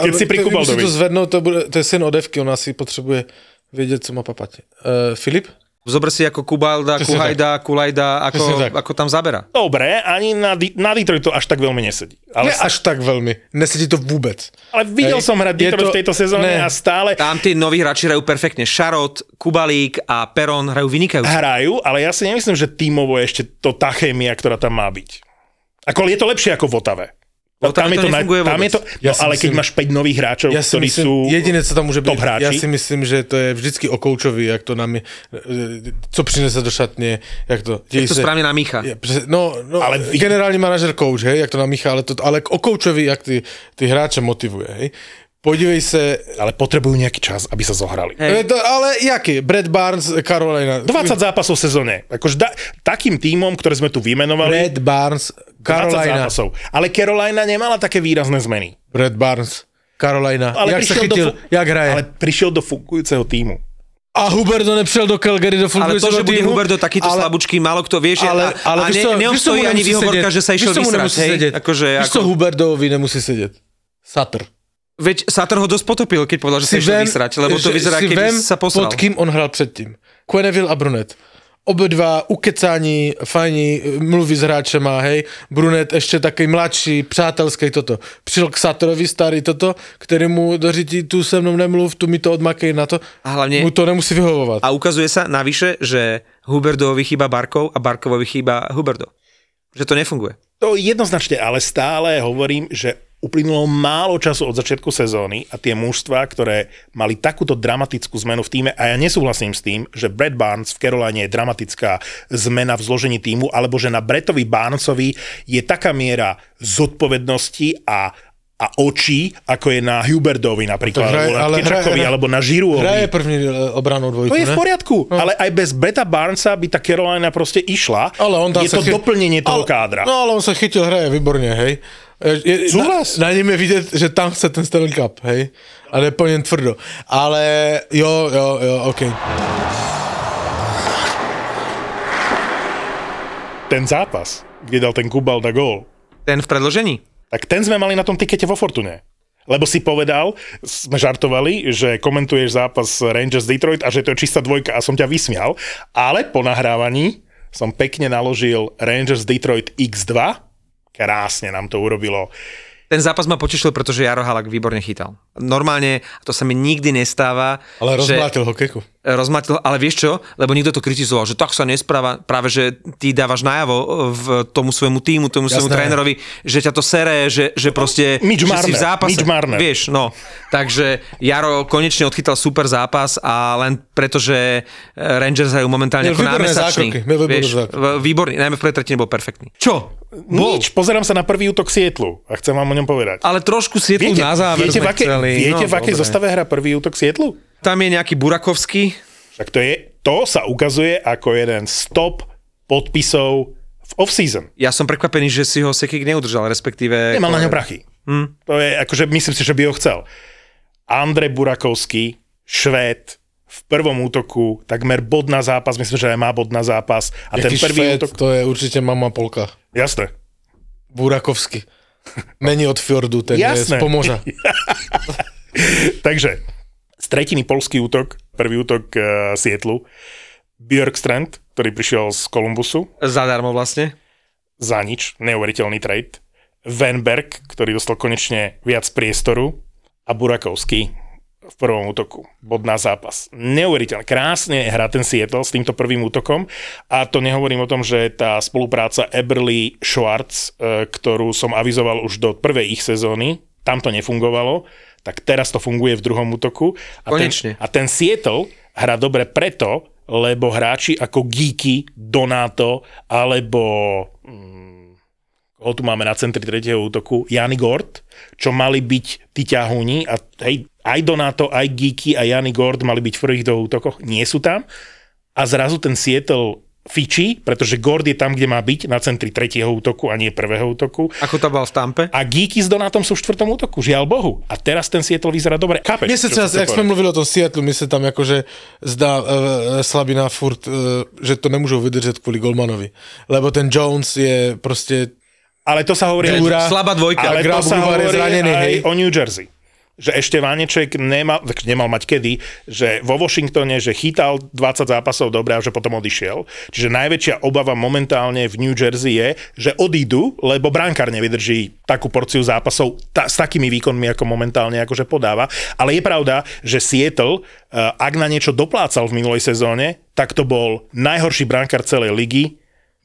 Keď si pri Kubaldovi. to zvednout, to, bude, to je syn odevky, on asi potřebuje vědět, co má papať. Uh, Filip? Zober si ako Kubalda, Presne Kuhajda, Kulajda, ako, ako tam zabera. Dobre, ani na, na Detroit to až tak veľmi nesedí. Ale, Ne až tak veľmi. Nesedí to vůbec. ale videl Hej, som hrať Detroit to- v tejto sezóne ne. a stále Tam tí noví hráči hrajú perfektne. Šarot, Kubalík a Peron hrajú vynikajúco. hrajú, ale ja si nemyslím, že tímovo je ešte to tá chémia, ktorá tam má byť. Ako je to lepšie ako v Otave. V Otave to na- tam je to, no, Ja ale keď myslím- máš 5 nových hráčov, Ja ktorí myslím, sú... jediné, co tam může top být, hráči. já si myslím, že to je vždycky o koučovi, jak to nám je, co přinese do šatně, jak to... Jak to se- správne namícha. Je, no, no Ale generální manažer coach, hej, jak to namíchá, ale, to, ale o koučovi, jak ty, ty hráče motivuje, hej. Podívej se, Ale potrebujú nejaký čas, aby sa zohrali. Hej. e, to, ale jaký? Brad Barnes, Carolina. 20 zápasov v sezóne. Akože da, takým tímom, ktoré sme tu vymenovali, Brad Barnes, 20 Carolina. zápasov. Ale Carolina nemala také výrazné zmeny. Brad Barnes, Carolina. Ale jak do chytil, fu- jak hraje. Ale prišiel do fungujúceho týmu. A Huberdo nepřišel do Calgary do Ale to, že bude týmu, Huberdo takýto ale- slabúčky, málo kto vie, že ale, ale a ne, co, víš, co mu neobstojí ani výhovorka, že sa išiel víš, co mu vysrať. nemusí Hej? sedět? Akože, víš, co ako, Huberdovi nemusí sedět? Sutter. Veď Satr ho dosť potopil, keď povedal, že sa išiel vysrať, lebo to že vyzerá, si keby vem, sa posral. pod kým on hrál předtím. Quenneville a Brunet. Obidva ukecání, fajní, mluví s hráčema, hej. Brunet ještě taky mladší, přátelský toto. Přišel k Satorovi starý toto, který mu doříti tu se mnou nemluv, tu mi to odmakej na to. A hlavne- Mu to nemusí vyhovovat. A ukazuje sa navyše, že Huberdovi chýba Barkov a Barkovovi chýba Huberdo. Že to nefunguje. To jednoznačne, ale stále hovorím, že uplynulo málo času od začiatku sezóny a tie mužstva, ktoré mali takúto dramatickú zmenu v týme, a ja nesúhlasím s tým, že Brad Barnes v Caroline je dramatická zmena v zložení týmu, alebo že na Bretovi Barnesovi je taká miera zodpovednosti a a očí, ako je na Huberdovi napríklad, hraje- alebo na Kečakovi, hraje- alebo na Žiruovi. Hraje první e, obranou dvojku, To je v ne? poriadku, no. ale aj bez Breta Barnesa by tá Carolina proste išla. Ale on je to chy- doplnenie toho ale, kádra. No ale on sa chytil, hraje výborne, hej. Je, Súhlas. Na, na ním je vidět, že tam chce ten Stanley Cup, hej. Ale je plně tvrdo. Ale jo, jo, jo, OK. Ten zápas, kde dal ten Kubalda gól, Ten v predložení. tak ten sme mali na tom tikete vo Fortune. Lebo si povedal, sme žartovali, že komentuješ zápas Rangers Detroit a že to je čistá dvojka a som ťa vysmial, ale po nahrávaní som pekne naložil Rangers Detroit X2, krásne nám to urobilo. Ten zápas ma potešil, pretože Jaro Halak výborne chytal. Normálne, to sa mi nikdy nestáva. Ale že- rozmlátil hokejku. rozmatil, ale vieš čo? Lebo niekto to kritizoval, že tak sa nespráva, práve že ty dávaš najavo v tomu svojmu týmu, tomu svojmu Jasné. trénerovi, že ťa to sere, že, že proste Mitch že si v zápase. Mitch Marner. Vieš, no. Takže Jaro konečne odchytal super zápas a len preto, že eh, Rangers hrajú momentálne Miel ako v- výborný, najmä v prvej tretine bol perfektný. Čo? Bol. Nič, pozerám sa na prvý útok Sietlu a chcem vám o ňom povedať. Ale trošku sietlu Viete, na záver viete, v sme aké, chceli. viete no, v akej dobre. zostave hra prvý útok Sietlu? Tam je nejaký Burakovský, Tak to je, to sa ukazuje ako jeden z top podpisov v off-season. Ja som prekvapený, že si ho Sekik neudržal, respektíve... Nemal na ňo prachy. Hm. To je, akože myslím si, že by ho chcel. Andrej Burakovský, Švéd, v prvom útoku, takmer bod na zápas, myslím, že aj má bod na zápas. A ten Jaký prvý Švéd, útok... to je určite mama Polka. Jasné. Burakovsky. Není od Fjordu, ten Jasné. je z Pomoža. Takže, z tretiny polský útok, prvý útok uh, Sietlu, Björkstrand, ktorý prišiel z Kolumbusu, Zadarmo vlastne. za nič, neuveriteľný trade. Venberg, ktorý dostal konečne viac priestoru a Burakovský v prvom útoku. Bod na zápas. Neuveriteľné. Krásne hrá ten Seattle s týmto prvým útokom a to nehovorím o tom, že tá spolupráca Eberly Schwartz, e, ktorú som avizoval už do prvej ich sezóny, tam to nefungovalo, tak teraz to funguje v druhom útoku. A Konečne. Ten, a ten Seattle hrá dobre preto, lebo hráči ako Geeky, Donato alebo mm, koho tu máme na centri tretieho útoku, Jany Gord, čo mali byť tí ťahúni a hej, aj Donato, aj Geeky a Jany Gord mali byť v prvých dvoch útokoch, nie sú tam a zrazu ten Seattle fičí, pretože Gord je tam, kde má byť, na centri tretieho útoku a nie prvého útoku. Ako to bol v Tampe? A Geeky s Donatom sú v štvrtom útoku, žiaľ Bohu. A teraz ten Seattle vyzerá dobre. Chápeš? Mne sa teraz, jak sme mluvili o tom Seattle, mi sa tam akože zdá e, slabina furt, e, že to nemôžu vydržať kvôli Golmanovi. Lebo ten Jones je proste... Ale to sa hovorí... Dura. Slabá dvojka. Ale to sa hovorí zranený, aj hej. o New Jersey. Že ešte Váneček nemal, nemal mať kedy, že vo Washingtone, že chytal 20 zápasov dobre a že potom odišiel. Čiže najväčšia obava momentálne v New Jersey je, že odídu, lebo bránkár nevydrží takú porciu zápasov ta, s takými výkonmi, ako momentálne akože podáva. Ale je pravda, že Seattle, eh, ak na niečo doplácal v minulej sezóne, tak to bol najhorší bránkár celej ligy,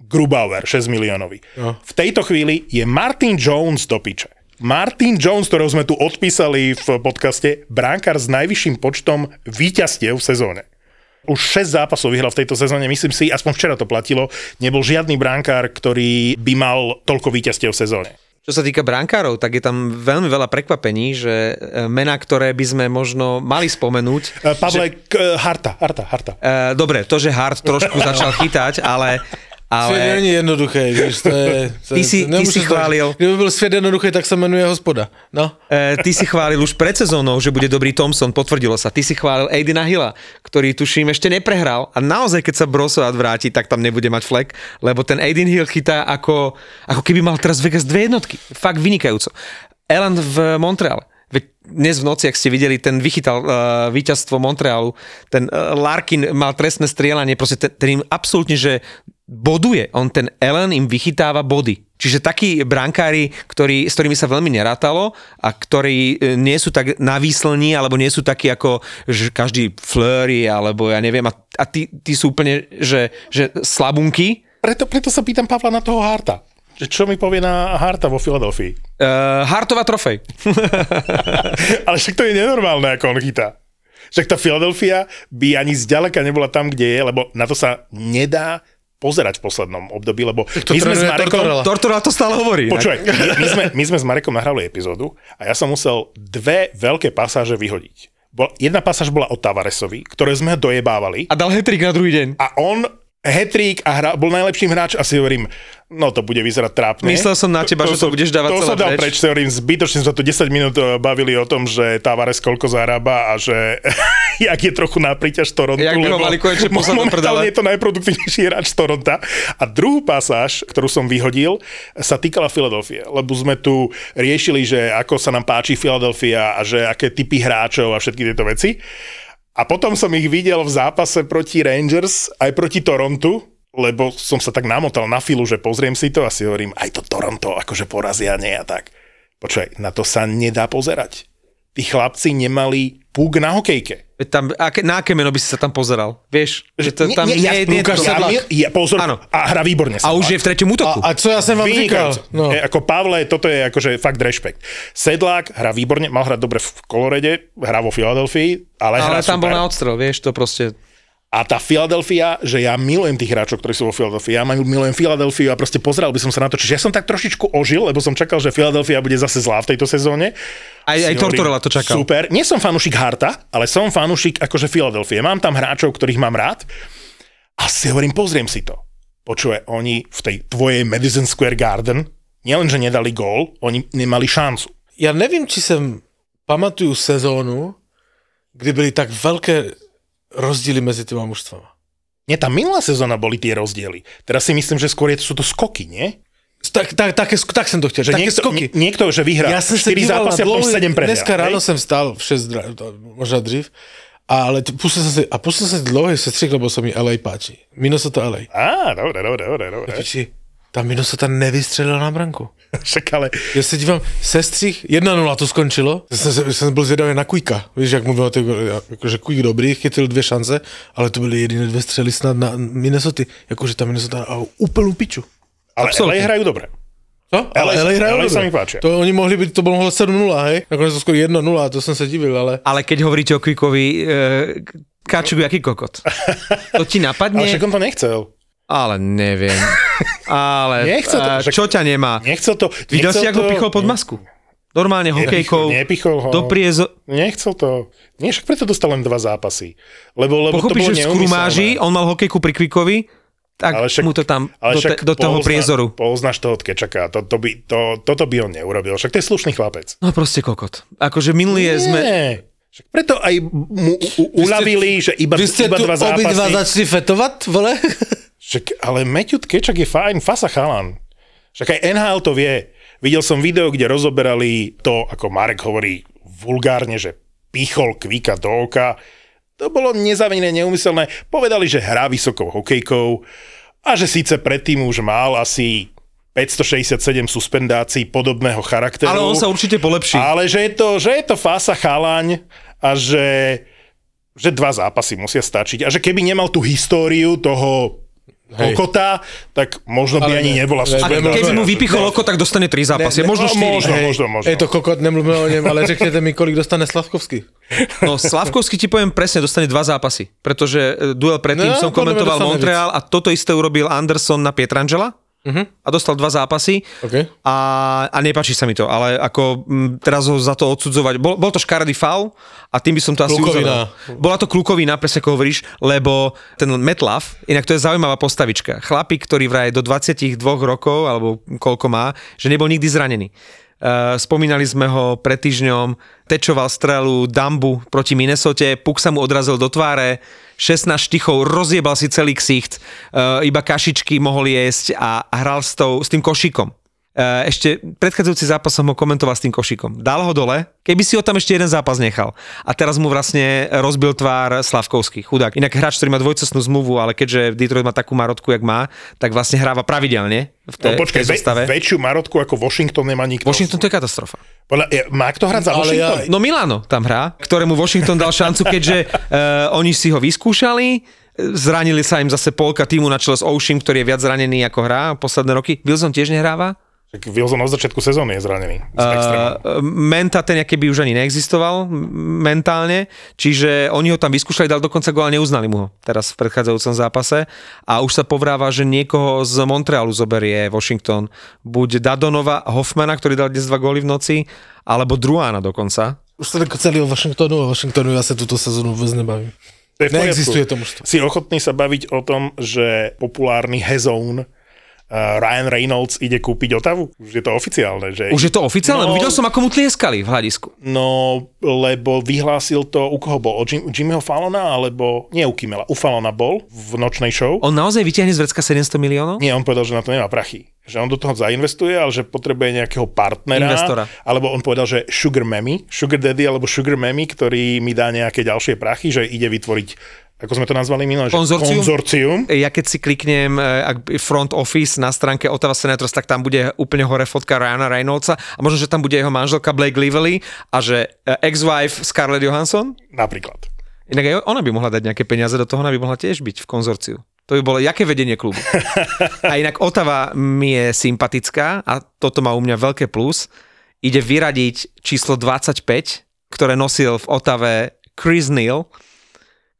Grubauer, 6 miliónový. No. V tejto chvíli je Martin Jones do piče. Martin Jones, ktorého sme tu odpísali v podcaste, bránkar s najvyšším počtom víťazstiev v sezóne. Už 6 zápasov vyhral v tejto sezóne, myslím si, aspoň včera to platilo, nebol žiadny bránkár, ktorý by mal toľko víťazstiev v sezóne. Čo sa týka brankárov, tak je tam veľmi veľa prekvapení, že e, mená, ktoré by sme možno mali spomenúť. E, Pavle, že... k, Harta, Harta, Harta. E, dobre, to, že Hart trošku začal chytať, ale... Svět ale není jednoduché, víš, to je... To, Ty si- to, ty si nemůžeš to- chválil. Kdyby byl svět jednoduchý, tak se jmenuje hospoda. No. E, ty si chválil už pred sezónou, že bude dobrý Thompson, potvrdilo sa. Ty si chválil Aidina Hilla, ktorý tuším ešte neprehral a naozaj, keď sa Brosovat vráti, tak tam nebude mať flek, lebo ten Aidin Hill chytá ako, ako keby mal teraz Vegas dve jednotky. Fakt vynikajúco. Elan v Montreale. Veď dnes v noci, ak ste videli, ten vychytal uh, víťazstvo Montrealu, ten uh, Larkin mal trestné strieľanie, proste ten, ten im absolútne, že boduje. On ten Ellen im vychytáva body. Čiže takí brankári, ktorí, s ktorými sa veľmi nerátalo a ktorí e, nie sú tak navýslní, alebo nie sú takí ako že každý flurry, alebo ja neviem, a, a tí, tí sú úplne, že, že slabunky. Preto, preto sa pýtam Pavla na toho Harta. Čo mi povie na Harta vo Filadelfii? Uh, Hartová trofej. Ale však to je nenormálne, ako on chytá. Však tá Philadelphia by ani zďaleka nebola tam, kde je, lebo na to sa nedá pozerať v poslednom období, lebo to my sme s Marekom... Tortorella. Tortora to stále hovorí. Počúvaj, my, my, sme, my sme s Marekom nahrali epizódu a ja som musel dve veľké pasáže vyhodiť. Bol, jedna pasáž bola o Tavaresovi, ktoré sme dojebávali A dal hetrik na druhý deň. a on hetrík a hra, bol najlepším hráč a si hovorím, no to bude vyzerať trápne. Myslel som na teba, že to budeš dávať To som dal preč. preč, hovorím, zbytočne sme tu 10 minút eh, bavili o tom, že Tavares koľko zarába a že jak je trochu na príťaž Torontu. Jak by ho mali konečne momentálne je to najproduktívnejší hráč Toronta. A druhú pasáž, ktorú som vyhodil, sa týkala Filadelfie, lebo sme tu riešili, že ako sa nám páči Filadelfia a že aké typy hráčov a všetky tieto veci. A potom som ich videl v zápase proti Rangers aj proti Torontu, lebo som sa tak namotal na filu, že pozriem si to a si hovorím, aj to Toronto akože porazia nie a tak. Počkaj, na to sa nedá pozerať. Tí chlapci nemali púk na hokejke. Veď Tam, aké, na aké meno by si sa tam pozeral? Vieš, že to, Nie, tam nie, ja, nie, nie, Lukáš ja, Sedlák. ja, pozor, Áno. a hra výborne. A už je v treťom útoku. A, a co ja som vám říkal? No. E, ako Pavle, toto je akože fakt rešpekt. Sedlák hrá výborne, mal hrať dobre v Kolorede, hrá vo Filadelfii, ale, ale hrá tam super. bol na odstrel, vieš, to proste... A tá Philadelphia, že ja milujem tých hráčov, ktorí sú vo Philadelphia, ja milujem Philadelphia a proste pozrel by som sa na to. Čiže ja som tak trošičku ožil, lebo som čakal, že Philadelphia bude zase zlá v tejto sezóne. Aj, aj Tortorella to čakal. Super. Nie som fanúšik Harta, ale som fanúšik akože Philadelphia. Mám tam hráčov, ktorých mám rád. A si hovorím, pozriem si to. Počuje, oni v tej tvojej Madison Square Garden nielenže nedali gól, oni nemali šancu. Já nevím, či jsem pamatuju sezónu, kdy byly tak velké rozdíly mezi těma mužstvama. Nie, tá minulá sezóna boli tie rozdiely. Teraz si myslím, že skôr sú to skoky, nie? Tak, tak, tak, tak jsem to chtěl, Že také niekto, skoky. nie- niekto, že vyhrá se 4 díval na zápasy a potom dlouhý, 7 prehrá. dneska ráno hej? jsem stál v 6, dra- to, možná dřív, ale pustil jsem si, a pustil jsem si dlouhý sestřih, lebo se mi LA páči. Minnesota LA. Á, dobre, dobre, dobre, dobre. Ta Minnesota nevystřelila na branku. Však ale Já se dívám, sestřih, 1-0 to skončilo. Já jsem, se- jsem byl zvědavý na Quicka. Víš, jak mluvil, ty, jakože Quick dobrý, chytil dvě šance, ale to byly jediné dvě střely snad na Minnesota. Jakože ta Minnesota a úplnou piču. ale Absolútne. LA hrajú dobre. No, ale LA LA hrajú LA sa mi. To oni mohli byť, to bolo mohlo 7-0, hej? Nakonec to skoro 1-0, to jsem se divil, ale... Ale keď hovoríte o Kvikovi, e, Kačuk, jaký kokot. To ti Ale napadne? však on to nechcel. Ale neviem. Ale Nechcel to, a čo ťa nemá? Nechcel to. Videl si, nechcel ako ho to- pichol pod masku? Normálne hokejkou nepichol ho. do priezo... Nechcel to. Nie, však preto dostal len dva zápasy. Lebo, lebo to Pochopíš, bolo že v skrumáži, on mal hokejku pri Kvikovi, tak Ale však- mu to tam Ale do, te, do toho pozna- priezoru. Poznáš toho od Kečaka. To, to by, to, toto by on neurobil. Však to je slušný chlapec. No proste kokot. Akože minulý je sme... Však preto aj mu u, u, uľavili, že iba, Vy ste iba tu dva zápasy. obidva začali fetovat, vole? Však, ale Matthew Kečak je fajn, fasa chalan. Však aj NHL to vie. Videl som video, kde rozoberali to, ako Marek hovorí vulgárne, že pichol kvíka do oka. To bolo nezavinené, neumyselné. Povedali, že hrá vysokou hokejkou a že síce predtým už mal asi 567 suspendácií podobného charakteru. Ale on sa určite polepší. Ale že je to, že je to fasa chalaň a že, že dva zápasy musia stačiť. A že keby nemal tú históriu toho Hej. kokota, tak možno by Ale ani ne, nebola suspendácia. keby mu vypichol oko, tak dostane tri zápasy. Ne, ne, možno no, štyri. možno. Hej, možno. Je to kokot, nemluvíme o něm, ale řekněte mi, kolik dostane Slavkovský. No Slavkovský ti poviem presne, dostane dva zápasy. Pretože e, duel predtým No, som komentoval Montreal a toto isté urobil Anderson na Pietrangela. Mhm. A dostal dva zápasy OK. a, a nepáči sa mi to, ale ako m, teraz ho za to odsudzovať, bol, bol to škaredý faul a tým by som to asi Klukovina. uzavrel. Bola to klukovina, presne ako hovoríš, lebo ten Metlav, inak to je zaujímavá postavička. Chlapík, ktorý vraj do 22 rokov, alebo koľko má, že nebol nikdy zranený. Uh, spomínali sme ho pred týždňom, tečoval strelu Dambu proti Minnesote, puk sa mu odrazil do tváre, 16 štichov, rozjebal si celý ksicht, uh, iba kašičky mohol jesť a hral s, tou, s tým košikom. Uh, ešte predchádzajúci zápas som ho komentoval s tým košikom. Dal ho dole, keby si ho tam ešte jeden zápas nechal. A teraz mu vlastne rozbil tvár Slavkovský, chudák. Inak hráč, ktorý má dvojcestnú zmluvu, ale keďže Detroit má takú marotku, jak má, tak vlastne hráva pravidelne v tej, No, počkaj, v tej zostave. ve, väčšiu marotku ako Washington nemá nikto. Washington to je katastrofa. Podľa, je, má kto hrať za Ale Washington? ja- No Milano tam hrá, ktorému Washington dal šancu, keďže uh, oni si ho vyskúšali, zranili sa im zase polka týmu na čele s Oshim, ktorý je viac zranený ako hrá posledné roky. Wilson tiež nehráva. Tak Wilson od začiatku sezóny je zranený. Uh, Menta ten keby už ani neexistoval mentálne, čiže oni ho tam vyskúšali, dal dokonca gól a neuznali mu ho teraz v predchádzajúcom zápase a už sa povráva, že niekoho z Montrealu zoberie Washington. Buď Dadonova, Hoffmana, ktorý dal dnes dva góly v noci, alebo Druána dokonca. Už to celý o Washingtonu, o Washingtonu ja sa túto sezónu vôbec nebavím. To je v. Neexistuje to mužstvo. Si ochotný sa baviť o tom, že populárny Hezone uh, Ryan Reynolds ide kúpiť Otavu? Už je to oficiálne, že... Už je to oficiálne? No. Videl som, ako mu tlieskali v hľadisku. No, lebo vyhlásil to, u koho bol? Jim, Jimmyho Fallona, alebo... Nie u Kimmela, u Fallona bol v nočnej show. On naozaj vyťahne z vrecka 700 miliónov? Nie, on povedal, že na to nemá prachy. Že on do toho zainvestuje, ale že potrebuje nejakého partnera. Investora. Alebo on povedal, že sugar mammy, sugar daddy alebo sugar mammy, ktorý mi dá nejaké ďalšie prachy, že ide vytvoriť, ako sme to nazvali minulé, Konzorcium? konzorcium. Ja keď si kliknem eh, ak front office na stránke Ottawa Senators, tak tam bude úplne hore fotka Ryana Reynoldsa a možno, že tam bude jeho manželka Blake Lively a že eh, ex-wife Scarlett Johansson. Napríklad. Inak aj ona by mohla dať nejaké peniaze do toho, ona by mohla tiež byť v konzorciu. To by bolo jaké vedenie klubu. A inak Otava mi je sympatická a toto má u mňa veľké plus. Ide vyradiť číslo 25, ktoré nosil v Otave Chris Neal,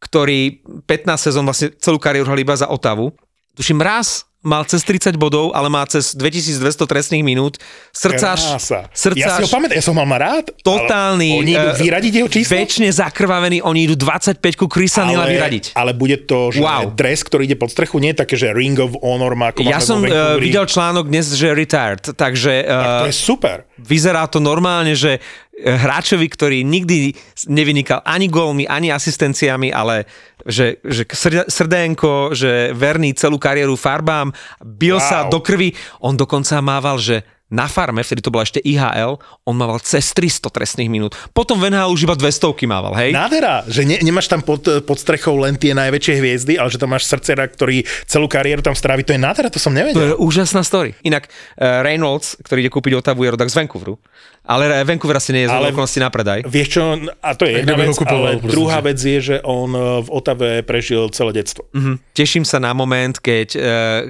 ktorý 15 sezón vlastne celú kariéru hral iba za Otavu. Tuším raz mal cez 30 bodov, ale má cez 2200 trestných minút. Srdcáč, Krása. srdcáč, Ja si ho pamätám, ja som mal rád. totálny, oni idú eh, vyradiť jeho číslo? väčšine zakrvavený, oni idú 25 ku Chrisa Nila vyradiť. ale bude to že Wow. dres, ktorý ide pod strechu, nie je také, že Ring of Honor má ako Ja som uh, videl článok dnes, že retired, takže To uh, je super. vyzerá to normálne, že eh, hráčovi, ktorý nikdy nevynikal ani gólmi, ani asistenciami, ale že, že srd- srdénko, že verný celú kariéru farbám, bil wow. sa do krvi. On dokonca mával, že na farme, vtedy to bola ešte IHL, on mával cez 300 trestných minút. Potom v NHL už iba 200 mával, hej? Nádhera, že ne, nemáš tam pod, pod strechou len tie najväčšie hviezdy, ale že tam máš srdcera, ktorý celú kariéru tam strávi. To je nádhera, to som To nevedel. je úžasná story. Inak uh, Reynolds, ktorý ide kúpiť Otavu, je rodak z Vancouveru. Ale Vancouver asi nie je z Ale- okolností na predaj. Vieš čo, a to je jedna vec, ale druhá vec je, že on eh, v Otave prežil celé detstvo. Mhm. Teším sa na moment, keď uh,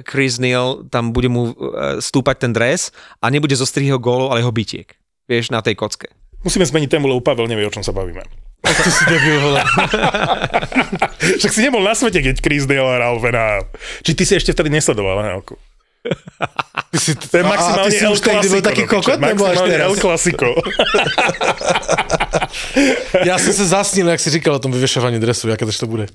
Chris Neal tam bude mu uh, stúpať ten dres a nebude zo strihého gólov, ale jeho bytiek. Vieš, na tej kocke. Musíme zmeniť tému, lebo Pavel nevie, o čom sa bavíme. Ty si debil, vole. Však si nebol na svete, keď Chris Dale hral. Či ty si ešte vtedy nesledoval NHL? Ty si, To je maximálne a, a ty si už tehdy bol taký kokot, nebo až teraz? El Clasico. Ja som sa zasnil, jak si říkal o tom vyvešovaní dresu, aké to bude.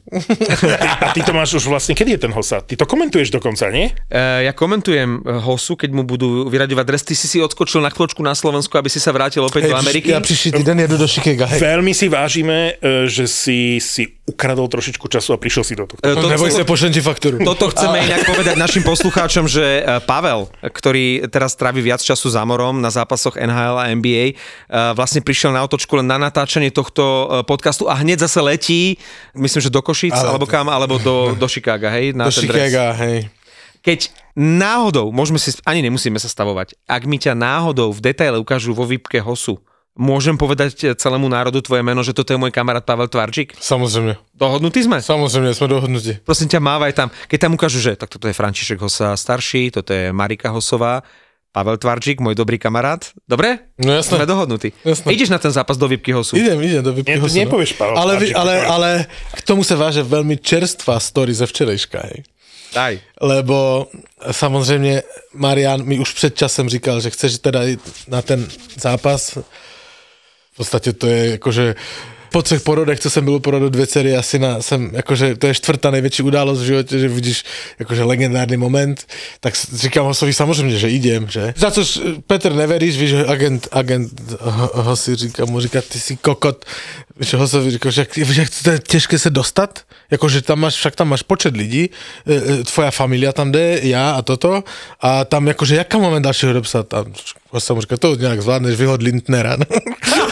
A ty to máš už vlastne, kedy je ten hosa? Ty to komentuješ dokonca, nie? Uh, ja komentujem eh, Hosu, keď mu budú vyraďovať dres. Ty si si odskočil na chvíľočku na Slovensku, aby si sa vrátil opäť do Ameriky. Ja příští týden jedu do Chicaga, hej. Veľmi si vážime, e, že si si ukradol trošičku času a prišiel si do tohto. Eh, to- Neboj sa, pošlem ti faktúru. Toto chceme inak povedať našim poslucháčom, že eh, Pavel, ktorý teraz trávi viac času za morom na zápasoch NHL a NBA, eh, vlastne prišiel na otočku len na natáčanie tohto eh, podcastu a hneď zase letí, myslím, že do Košic, Ale- alebo kam, alebo do, do Chicaga, hej? Na Do. Chicaga, hej. Keď náhodou, môžeme si, ani nemusíme sa stavovať, ak mi ťa náhodou v detaile ukážu vo výpke Hosu, môžem povedať celému národu tvoje meno, že toto je môj kamarát Pavel Tvarčík? Samozrejme. Dohodnutí sme? Samozrejme, sme dohodnutí. Prosím ťa, mávaj tam. Keď tam ukážu, že tak toto je František Hosa starší, toto je Marika Hosová, Pavel Tvarčík, môj dobrý kamarát. Dobre? No jasné. Sme dohodnutí. Jasné. Ideš na ten zápas do výpky Hosu. Idem, idem do Nie, to hosu, no. nepovieš, Pavel ale, Tvarčík, ale, ale k tomu sa váže veľmi čerstvá story ze včerejška, hej. Daj. Lebo samozřejmě Marian mi už před časem říkal, že chceš teda na ten zápas. V podstatě to je jakože po třech porodech, co jsem byl u porodu dvě dcery a syna, jsem, jakože to je čtvrtá největší událost v životě, že vidíš jakože legendární moment, tak říkám Hosovi samozřejmě, že idem, že? Za což eh, Petr neveríš, víš, agent, agent Ho- Hosi říká, mu říká, ty jsi kokot, víš, Hosovi říká, že, jak- to je těžké se dostat, jakože tam máš, však tam máš počet lidí, e, e, tvoja familia tam jde, já a toto, a tam jakože, jaká máme dalšího dopsat? A Hosa mu říká, to nějak zvládneš, vyhod Lindnera.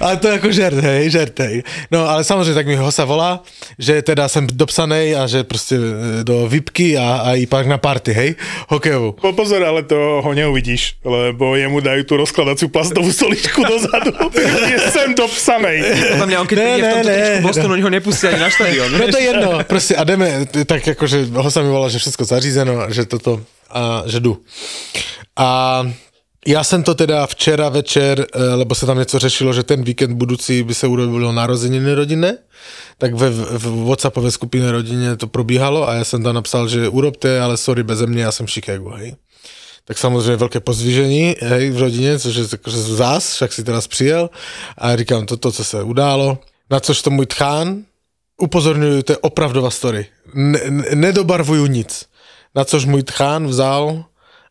ale to je jako žert, hej, žert, hej. No, ale samozřejmě tak mi Hosa volá, že teda jsem dopsanej a že prostě e, do VIPky a, a i pak na party, hej, hokejovou. Po- Pozor, ale to ho neuvidíš, lebo jemu dajú tú rozkladaciu plastovú stoličku dozadu. Je sem dopsanej. Podľa mňa, on keď Ne, príde v ne, tomto ne, tričku ne. Bostonu, oni ho nepustia ani na štadión. No to je jedno, prostě a jdeme, tak jakože Hosa mi volá, že všechno zařízeno, a že toto, a že jdu. A já jsem to teda včera večer, eh, lebo se tam něco řešilo, že ten víkend budoucí by se urobilo narozeniny rodinné, tak ve, v Whatsappové skupině rodině to probíhalo a já jsem tam napsal, že urobte, ale sorry, beze mě, já jsem v Chicagu, hej. Tak samozřejmě velké pozdvižení hej, v rodině, což je jakože zás, však si teraz přijel a říkám toto, co se událo. Na což to můj tchán, upozorňuju, to je opravdová story. Ne, nedobarvuju nic. Na což můj tchán vzal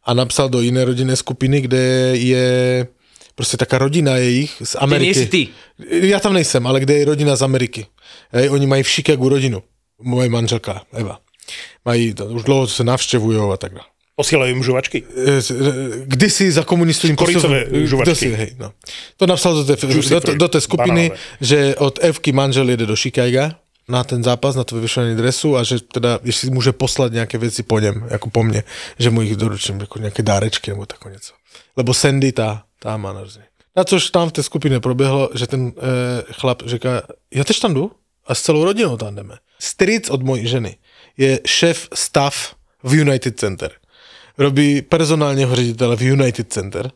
a napsal do jiné rodinné skupiny, kde je prostě taká rodina jejich z Ameriky. nejsi ty. Já tam nejsem, ale kde je rodina z Ameriky. Hej, oni mají v Chicagu rodinu. Moje manželka Eva. Mají, už dlouho se navštěvují a tak dále. Posielajú im žuvačky. Eh, eh, kdysi za Koricové posou- žuvačky. si, hej, no. To napsal do té, Juicy do, do té skupiny, banánové. že od Evky manžel jede do Chicaga na ten zápas, na to vyvěšení dresu a že teda, jestli může poslat nějaké věci po něm, jako po mně, že mu jich doručím, jako nějaké dárečky nebo tako něco. Lebo Sandy, tá, tá má narozeniny. Na což tam v té skupině proběhlo, že ten eh, chlap říká, já tež tam jdu a s celou rodinou tam jdeme. Stric od mojí ženy je šéf stav v United Center. Robí personálního ředitele v United Center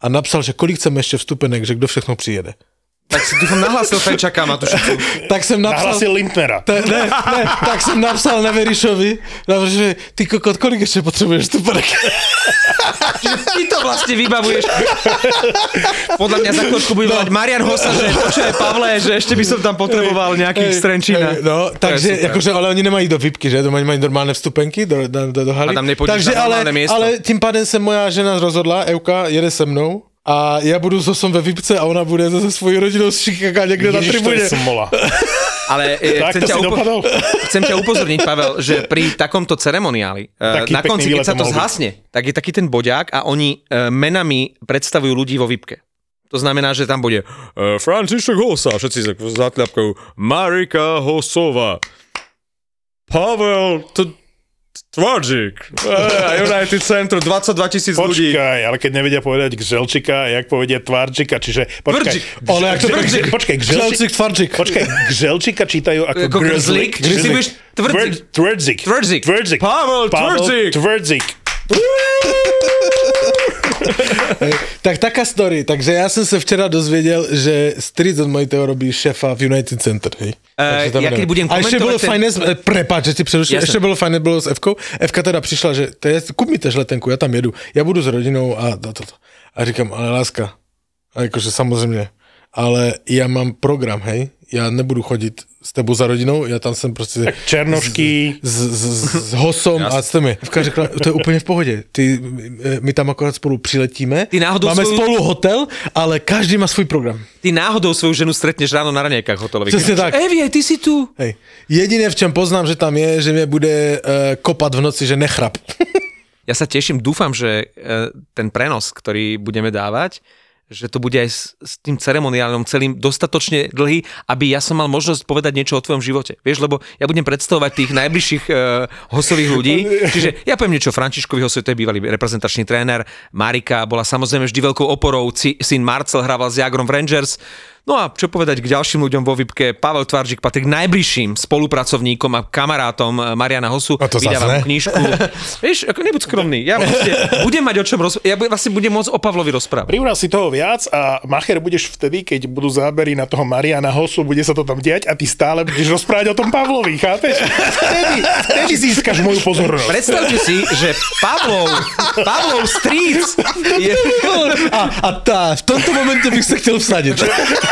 a napsal, že kolik chceme ještě vstupenek, že kdo všechno přijede. Tak si dúfam nahlásil Fenčaka Matušicu. Tak som napsal... Nahlasil Lindnera. Te, ne, ne, tak som napsal Neverišovi, že ty kokot, kolik ešte potrebuješ tu park? Ty to vlastne vybavuješ. Podľa mňa za chvíľku bude volať Marian Hosa, že počuje Pavle, že ešte by som tam potreboval nejakých strenčína. No, takže, akože, ale oni nemají do VIPky, že? Doma mají normálne vstupenky do, do, do, do haly. A tam takže, na ale, miesto. ale tím pádem se moja žena rozhodla, Euka jede se mnou a já budu zosom ve VIPce a ona bude zase svojí rodinou z Chicaga někde na Ježiš, to tribuně. je smola. Ale e, Tak chcem, to ťa dopadol. chcem ťa upozorniť, Pavel, že pri takomto ceremoniáli, e, Taký na konci, keď sa to to mohol byť. zhasne, tak je taký ten boďák a oni e, menami predstavujú ľudí vo VIPke. To znamená, že tam bude uh, František Hosa, všetci sa zatľapkajú Marika Hosova, Pavel T- A United Center, 22 tisíc ľudí. Počkaj, ale keď nevedia povedať Gželčika, jak povedia Tvardžika, čiže... Počkaj, Tvrdžik. Ale jak to Gžel- Počkaj, Gželčik, Tvarčik. počkaj, Gželčika čítajú ako Ako Grzlik, Grzlik. Tvrdzik. Tvrdzik. Tvrdzik. Pavel Tvrdzik. Tvrdzik. Tak taká story, takže já jsem se včera dozvěděl, že Street od Mojiteho robí šefa v United Center, hej. Tam ja keď budem A ještě komentovať bylo ten- fajné, ten... prepáč, že ti přerušil, Jasne. ještě bylo fajné, bylo s Evkou. Evka teda přišla, že to je, kup mi tež letenku, já tam jedu, já budu s rodinou a to, to, to. A říkám, ale láska, a jakože samozřejmě, ale já mám program, hej, já nebudu chodit s tebou za rodinou, já tam jsem prostě... Tak Černošky. s, s, s, s Hosom a s těmi. Evka řekla, to je úplně v pohodě. Ty, my tam akorát spolu přiletíme. Ty náhodou Máme svoju- spolu hotel, ale každý má svůj program. Ty náhodou svoju ženu stretneš ráno na raňajkách hotelových. Přesně tak. Evi, aj ty si tu. Hej. Jediné, v čem poznám, že tam je, že mě bude uh, kopat v noci, že nechrap. Ja sa teším, dúfam, že e, ten prenos, ktorý budeme dávať, že to bude aj s, s tým ceremoniálom celým dostatočne dlhý, aby ja som mal možnosť povedať niečo o tvojom živote. Vieš, lebo ja budem predstavovať tých najbližších e, hosových ľudí, čiže ja poviem niečo o Františkovi Hosovi, to je bývalý reprezentačný tréner, Marika bola samozrejme vždy veľkou oporou, Ci, syn Marcel hrával s Jagrom v Rangers, No a čo povedať k ďalším ľuďom vo VIPke, Pavel Tvaržik patrí k najbližším spolupracovníkom a kamarátom eh, Mariana Hosu. A to Vydávam ne. knižku. Vieš, ako nebuď skromný. Ja vlastne budem mať o čom roz... Ja vlastne budem môcť o Pavlovi rozprávať. Privral si toho viac a Macher budeš vtedy, keď budú zábery na toho Mariana Hosu, bude sa to tam diať a ty stále budeš rozprávať o tom Pavlovi, chápeš? Vtedy, vtedy získaš moju pozornosť. Predstavte si, že Pavlov, Pavlov Streets je... A, a tá, v tomto momente bych se chtěl vsadit.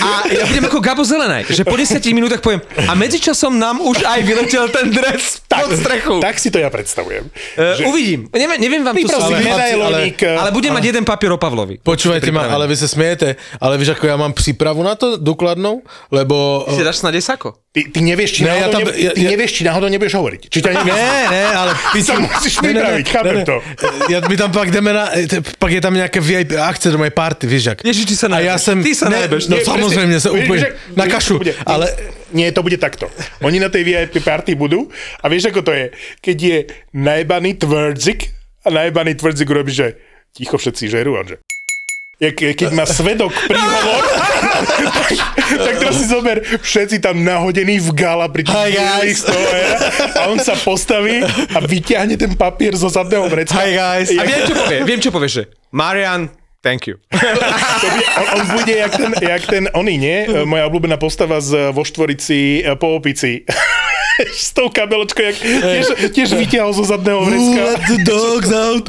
A ja budem ako Gabo Zelenaj, že po 10 minútach poviem a medzičasom nám už aj vyletel ten dres pod strechu. Tak si to ja predstavujem. Uh, uvidím. Neviem, neviem vám tu si ale, medailoník. ale budem mať jeden papier o Pavlovi. Počúvajte ma, ale vy se smiete, ale víš, ako ja mám prípravu na to dokladnou, lebo... Si dáš snad desako. Ty, ty nevieš, či Ne, ja tam- ne, ja- ty ja- nevieš, či náhodou nebudeš hovoriť. Či ťa nevieš. Ne, ne, ale... Ty sa musíš pripraviť, chápem to. Ja, my tam pak jdeme na, pak je tam nejaké VIP akce do mojej party, víš jak. Ježiš, ty sa A ja najebeš. som... Ty sa ne, najebeš. No Nie, samozrejme, presne. sa Vieš, úplne že- na kašu, bude- ale... Nie, to bude takto. Oni na tej VIP party budú a vieš, ako to je? Keď je najbaný tvrdzik a najbaný tvrdzik urobí, že ticho všetci žerú že keď má svedok príhovor, tak teraz si zober, všetci tam nahodení v gala pri tých guys. ja, a on sa postaví a vyťahne ten papier zo zadného vrecka. Hi, guys. A viem, čo povie, viem, čo povie, že Marian, thank you. To bude, on, on bude jak ten, jak ten, oný, nie? E, Moja obľúbená postava z vo štvorici e, po opici. S tou kabelečkou, jak tiež, tiež vytiahol zo zadného vrecka. Let the dogs out.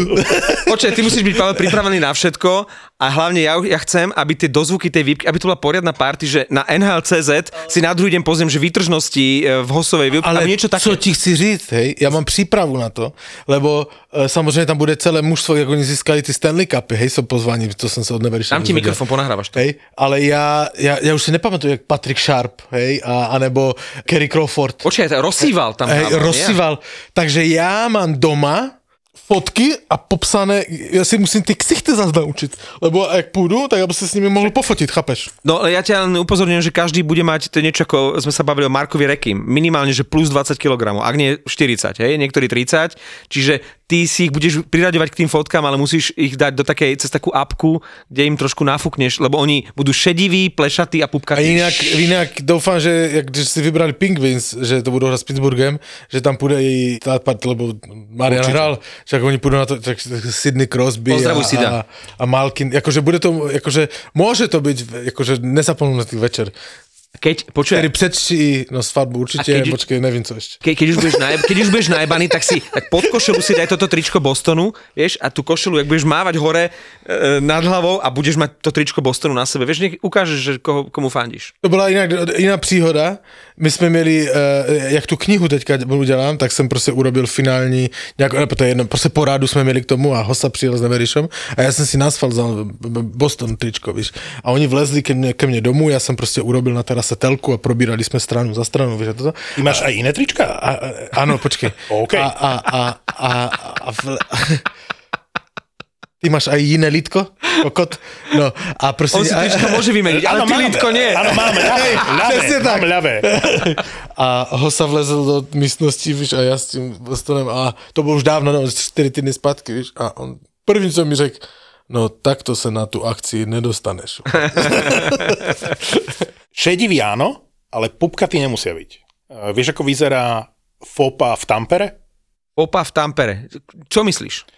Počkaj, ty musíš byť, Pavel, pripravený na všetko a hlavne ja, ja chcem, aby tie dozvuky tej výpky, aby to bola poriadna party, že na NHL.cz si na druhý deň pozriem, že výtržnosti e, v hosovej výpky, Ale niečo také. co ti chci říct, hej, já mám přípravu na to, lebo e, samozřejmě tam bude celé mužstvo, jak oni získali ty Stanley Cupy, hej, jsou pozvaní, to jsem se od Neveriša Dám ti mikrofon, ponahrávaš to. Hej, ale já, já, já už si nepamatuju, jak Patrick Sharp, hej, a, anebo Kerry Crawford. Počkaj, to rozsýval tam. Hej, nie? rozsýval. Takže já mám doma fotky a popsané, já si musím ty ksichty zase naučit, lebo jak půjdu, tak aby se s nimi mohl pofotit, chápeš? No ja ťa len upozorňujem, že každý bude mať to niečo ako sme sa bavili o Markovi Rekim, minimálne, že plus 20 kg, ak nie 40, hej, niektorí 30, čiže ty si ich budeš priraďovať k tým fotkám, ale musíš ich dať do takej, cez takú apku, kde im trošku nafúkneš, lebo oni budú šediví, plešatí a A pupkatí. jinak, jinak doufám, že jak, když si vybrali Penguins, že to budou hrát s Pittsburghem, že tam půjde i ta part, lebo Marian Určite. hrál, že oni půjdou na to, tak Sidney Crosby Pozdravuj, a, Sida. a, a Malkin, akože bude to, akože môže to byť, akože nezapomnutý večer. Keď, počuj, Tedy předčí, no svatbu určite, keď- počkej, nevím co ešte. Ke, keď, už budeš najeb, keď už budeš najebaný, tak si tak pod košelu si daj toto tričko Bostonu, vieš, a tú košelu, ak budeš mávať hore e, nad hlavou a budeš mať to tričko Bostonu na sebe, vieš, nech ukážeš, že koho, komu fandíš. To byla jinak, jiná příhoda. My jsme měli, uh, jak tu knihu teďka udělám, tak jsem prostě urobil finální, nějak, ne, to je jedno, prostě porádu jsme měli k tomu a hosta přijel s Neverišom a já jsem si na asfalt vzal Boston tričko, víš. A oni vlezli ke mně, ke mně domů, já jsem prostě urobil na terase telku a probírali jsme stranu za stranu, víš, a toto. Ty máš aj iné trička? A, a, ano, počkej. OK. A, a, a, a, a v... Ty máš aj jiné lítko? Kokot? No a prostě... On si tričko môže vymeniť, ale ty lítko nie. Áno, máme, ľavé, ľavé, tak. ľavé. A Hosa vlezl do místnosti, víš, a já s tím Bostonem, a to bylo už dávno, no, 4 týdny zpátky, víš, a on první, co mi řekl, no takto se na tu akci nedostaneš. Šedivý áno, ale pupkaty nemusia byť. Uh, vieš, ako vyzerá FOPA v Tampere? Opa v Tampere. Čo myslíš?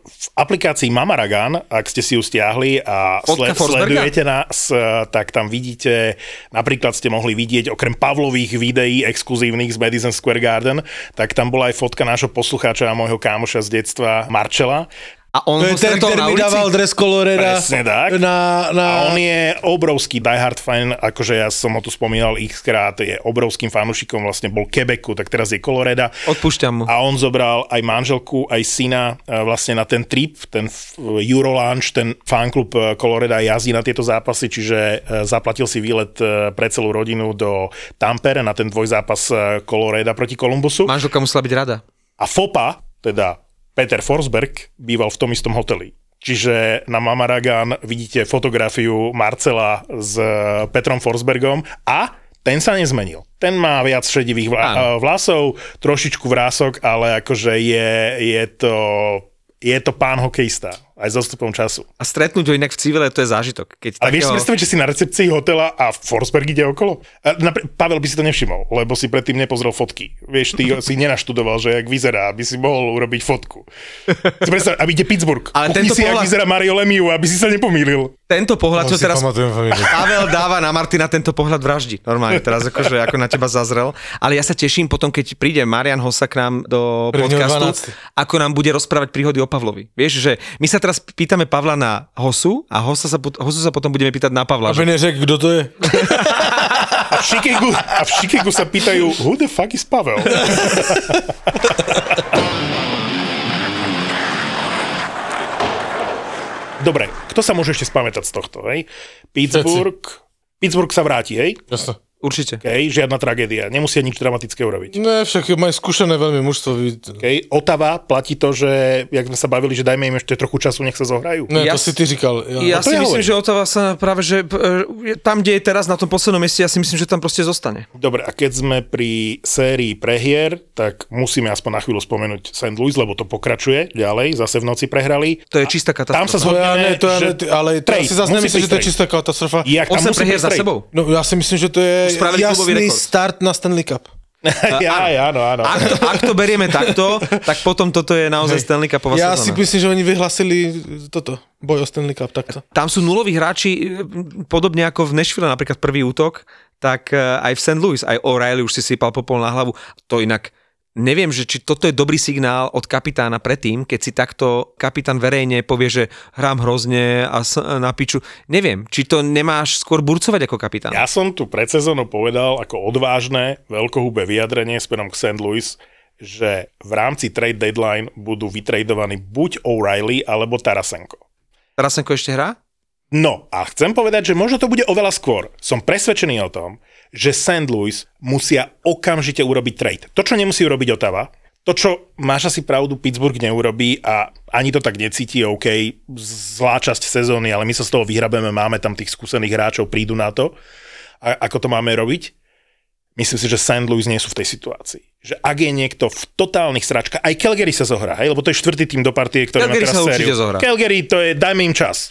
V aplikácii Mamaragan, ak ste si ju stiahli a Fotka sle- Forsberga? sledujete nás, uh, tak tam vidíte, napríklad ste mohli vidieť, okrem Pavlových videí exkluzívnych z Madison Square Garden, tak tam bola aj fotka nášho poslucháča a môjho kámoša z detstva, Marčela. A on To ho je ten, na mi ulici? dával dres Coloreda Presne tak. na, na... A on je obrovský diehard fan, akože ja som ho tu spomínal x krát, je obrovským fanúšikom, vlastne bol Quebecu, tak teraz je Coloreda. Odpúšťam mu. A on zobral aj manželku, aj syna e, vlastne na ten trip, ten Eurolaunch, ten fanklub e, Coloreda jazdí na tieto zápasy, čiže e, zaplatil si výlet pre celú rodinu do Tampere na ten dvojzápas Coloreda proti Columbusu. Manželka musela byť rada. A FOPA, teda Peter Forsberg, býval v tom istom hoteli. Čiže na Mamaragan vidíte fotografiu Marcela s eh, Petrom Forsbergom a ten sa nezmenil. Ten má viac šedivých vla- eh, vlasov, trošičku vrások, ale akože je, je to je to pán hokejista, aj s odstupom času. A stretnúť ho inak v civile, to je zážitok. Keď Ale vieš si takého- predstaviť, že si na recepcii hotela a Forsberg ide okolo? A napr- Pavel by si to nevšimol, lebo si predtým nepozrel fotky. Vieš, ty si nenaštudoval, že jak vyzerá, aby si mohol urobiť fotku. Si predstav, aby ide Pittsburgh. Ale Kuchni tento si, jak pohľad- vyzerá Mario Lemieux, aby si sa nepomýlil. Tento pohľad, čo si teraz. Pavel dáva na Martina tento pohľad vraždi. Normálne teraz akože ako na teba zazrel. Ale ja sa teším potom, keď príde Marian Hosa k nám do podcastu, 12. ako nám bude rozprávať príhody o Pavlovi. Vieš, že my sa teraz pýtame Pavla na Hosu a Hosa sa, Hosu sa potom budeme pýtať na Pavla. Aby Že, neřekl, kdo to je. A v Chicagu, a v Chicagu sa pýtajú, who the fuck is Pavel? Dobre, kto sa môže ešte spamätať z tohto, hej? Pittsburgh, Pittsburgh sa vráti, hej? Jasno. Určite. Okay, žiadna tragédia, nemusia nič dramatické urobiť. Ne, však majú skúšané veľmi mužstvo. Okay. Otava platí to, že, jak sme sa bavili, že dajme im ešte trochu času, nech sa zohrajú. Ne, Ja to si ty říkal. Ja to si ja myslím, hovorím. že Otava sa práve, že e, tam, kde je teraz na tom poslednom mieste, ja si myslím, že tam proste zostane. Dobre, a keď sme pri sérii prehier, tak musíme aspoň na chvíľu spomenúť St. Louis, lebo to pokračuje ďalej, zase v noci prehrali. To je čistá Tam sa katastrofa. ja zhodneme, ne, to ja že ale to trade, ja si zase nemyslím, že to je čistá katastrofa. Jak tam 8 musí prehier za sebou. No ja si myslím, že to je Spravili jasný rekord. start na Stanley Cup. ja, áno, áno. Ak to, ak to berieme takto, tak potom toto je naozaj Stanley Cupová Ja si sezóna. myslím, že oni vyhlasili toto, boj o Stanley Cup takto. Tam sú nuloví hráči, podobne ako v Nashville napríklad prvý útok, tak e, aj v St. Louis, aj O'Reilly už si sypal popol na hlavu. To inak neviem, že či toto je dobrý signál od kapitána predtým, keď si takto kapitán verejne povie, že hrám hrozne a na piču. Neviem, či to nemáš skôr burcovať ako kapitán. Ja som tu pred sezónou povedal ako odvážne, veľkohubé vyjadrenie smerom k St. Louis, že v rámci trade deadline budú vytradovaní buď O'Reilly alebo Tarasenko. Tarasenko ešte hrá? No a chcem povedať, že možno to bude oveľa skôr. Som presvedčený o tom, že St. Louis musia okamžite urobiť trade. To, čo nemusí urobiť Otava, to, čo máš asi pravdu, Pittsburgh neurobí a ani to tak necíti, OK, zlá časť sezóny, ale my sa z toho vyhrabeme, máme tam tých skúsených hráčov, prídu na to, a, ako to máme robiť. Myslím si, že St. Louis nie sú v tej situácii. Že ak je niekto v totálnych sračkách, aj Calgary sa zohrá, hej, lebo to je štvrtý tým do partie, ktorý Calgary má teraz sa sériu. zohrá. Calgary, to je, dajme im čas.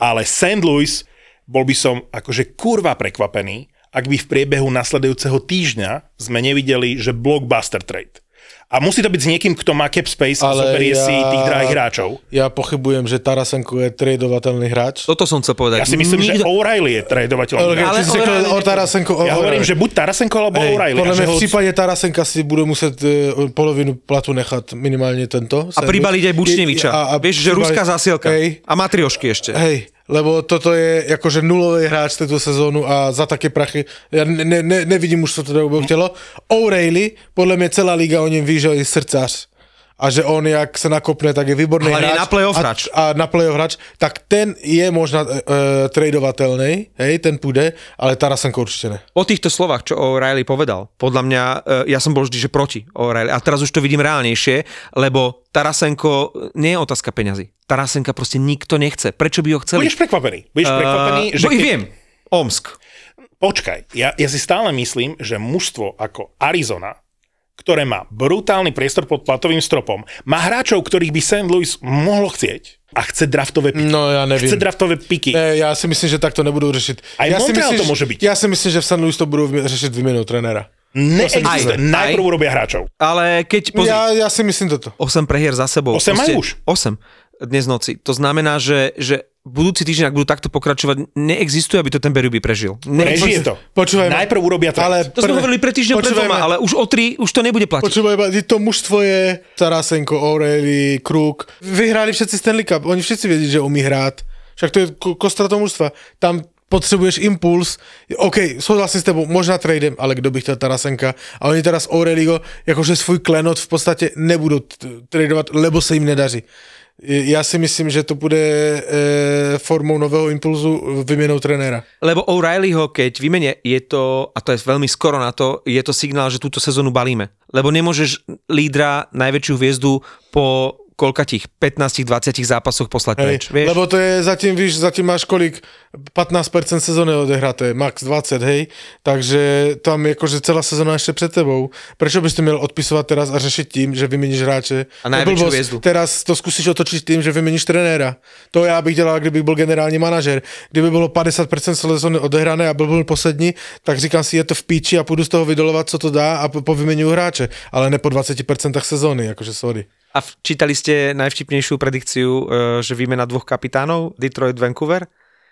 Ale St. Louis, bol by som akože kurva prekvapený, ak by v priebehu nasledujúceho týždňa sme nevideli, že blockbuster trade. A musí to byť s niekým, kto má cap space a Ale zoberie ja- si tých drahých hráčov. Ja pochybujem, že Tarasenko je tradovateľný hráč. Toto som chcel povedať. Ja si myslím, že Nikto- O'Reilly je tradovateľný. Ale, Ale ale o Tarasenko, o, Ja hovorím, že buď Tarasenko alebo Hej, O'Reilly. podľa a že mňa v prípade Tarasenka si budú muset e, polovinu platu nechat minimálne tento. A pribaliť aj Bučneviča. Vieš, že ruská zásielka. Hej, A matriošky ešte. hej, lebo toto je akože nulový hráč tejto sezónu a za také prachy, ja ne, ne, ne, nevidím už, co to bude chtělo. O'Reilly, podľa mňa celá liga o něm ví, že je srdcař a že on jak se nakopne, tak je výborný Ale je hráč. na playoff a, hráč. A na playoff hráč, tak ten je možná e, tradovatelný, hej, ten půjde, ale Tarasenko určite ne. Po týchto slovách, čo O'Reilly povedal, podľa mňa, e, ja som bol vždy, že proti O'Reilly. A teraz už to vidím reálnejšie, lebo Tarasenko nie je otázka peňazí. Tarasenka proste nikto nechce. Prečo by ho chceli? Budeš prekvapený. Budeš prekvapený, Uh, že bo ich keď- viem. Omsk. Počkaj, ja, ja si stále myslím, že mužstvo ako Arizona, ktoré má brutálny priestor pod platovým stropom, má hráčov, ktorých by St. Louis mohlo chcieť a chce draftové piky. No ja nevím. Chce draftové piky. Ne, já si myslím, že tak to nebudou řešit. Aj já si Montreal myslím, to že- môže byť. Já si myslím, že v St. Louis to budou vy- řešit výměnou trenéra. Neexistuje. Aj, Najprv aj. urobia hráčov. Ale keď... Pozri, Já, já si myslím toto. 8 prehier za sebou. Osem majú už. 8 dnes noci. To znamená, že, že budúci týždeň, ak budú takto pokračovať, neexistuje, aby to ten Berube prežil. Prežije to. Počúvaj ma. Najprv urobia trade. Ale To sme hovorili pred týždňom, pred dvoma, ma. ale už o tri už to nebude platiť. Počúvaj, ma, to mužstvo je Tarasenko, O'Reilly, Kruk. Vyhráli všetci Stanley Cup, oni všetci vědí, že umí hrát. Však to je ko- kostra toho mužstva. Tam potřebuješ impuls. OK, souhlasím s tebou, možná tradem, ale kdo by chtěl Tarasenka? A oni teraz Aureligo, jakože svůj klenot v podstatě nebudou t- tradovat, lebo se jim nedaří. Já si myslím, že to bude e, formou nového impulzu vyměnou trenéra. Lebo O'Reillyho, keď vymene, je to, a to je veľmi skoro na to, je to signál, že túto sezónu balíme. Lebo nemôžeš lídra, najväčšiu hviezdu po koľkatých 15-20 zápasoch poslať Hej, preč. Vieš? lebo to je zatím, víš, zatím máš kolik, 15% sezóny odehraté, max 20, hej, takže tam jakože celá sezóna ještě před tebou. Prečo bys to měl odpisovat teraz a řešit tím, že vyměníš hráče? A je najväčšiu hviezdu. Teraz to zkusíš otočit tím, že vyměníš trenéra. To já bych dělal, kdybych byl generální manažer. Kdyby bylo 50% sezóny odehrané a byl byl poslední, tak říkám si, je to v píči a půjdu z toho vydolovat, co to dá a po, po vyměňuju hráče. Ale ne po 20% sezóny, jakože sorry. A v- čítali ste najvtipnejšiu predikciu, e, že výmena dvoch kapitánov, Detroit, Vancouver?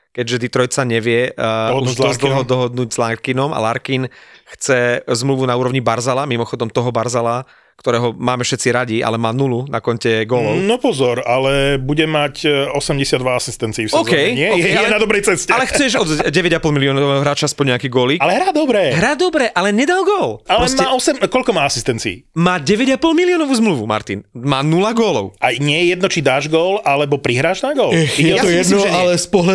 Keďže Detroit sa nevie uh, už s dosť Larkinom. dlho dohodnúť s Larkinom a Larkin chce zmluvu na úrovni Barzala, mimochodom toho Barzala, ktorého máme všetci radi, ale má nulu na konte gólov. No pozor, ale bude mať e, 82 asistencií v sezóne. OK, Nie? OK, je, je ale- na dobrej ceste. Ale chceš od 9,5 miliónového hráča aspoň nejaký gólik? ale hrá dobre. Hrá dobre, ale nedal gól. ale Proste má 8, koľko má asistencií? má 9,5 miliónovú zmluvu, Martin. Má 0 gólov. A nie je jedno, či dáš gól, alebo prihráš na gól. Je Ja to myslím, jedno, nie. ale z bol-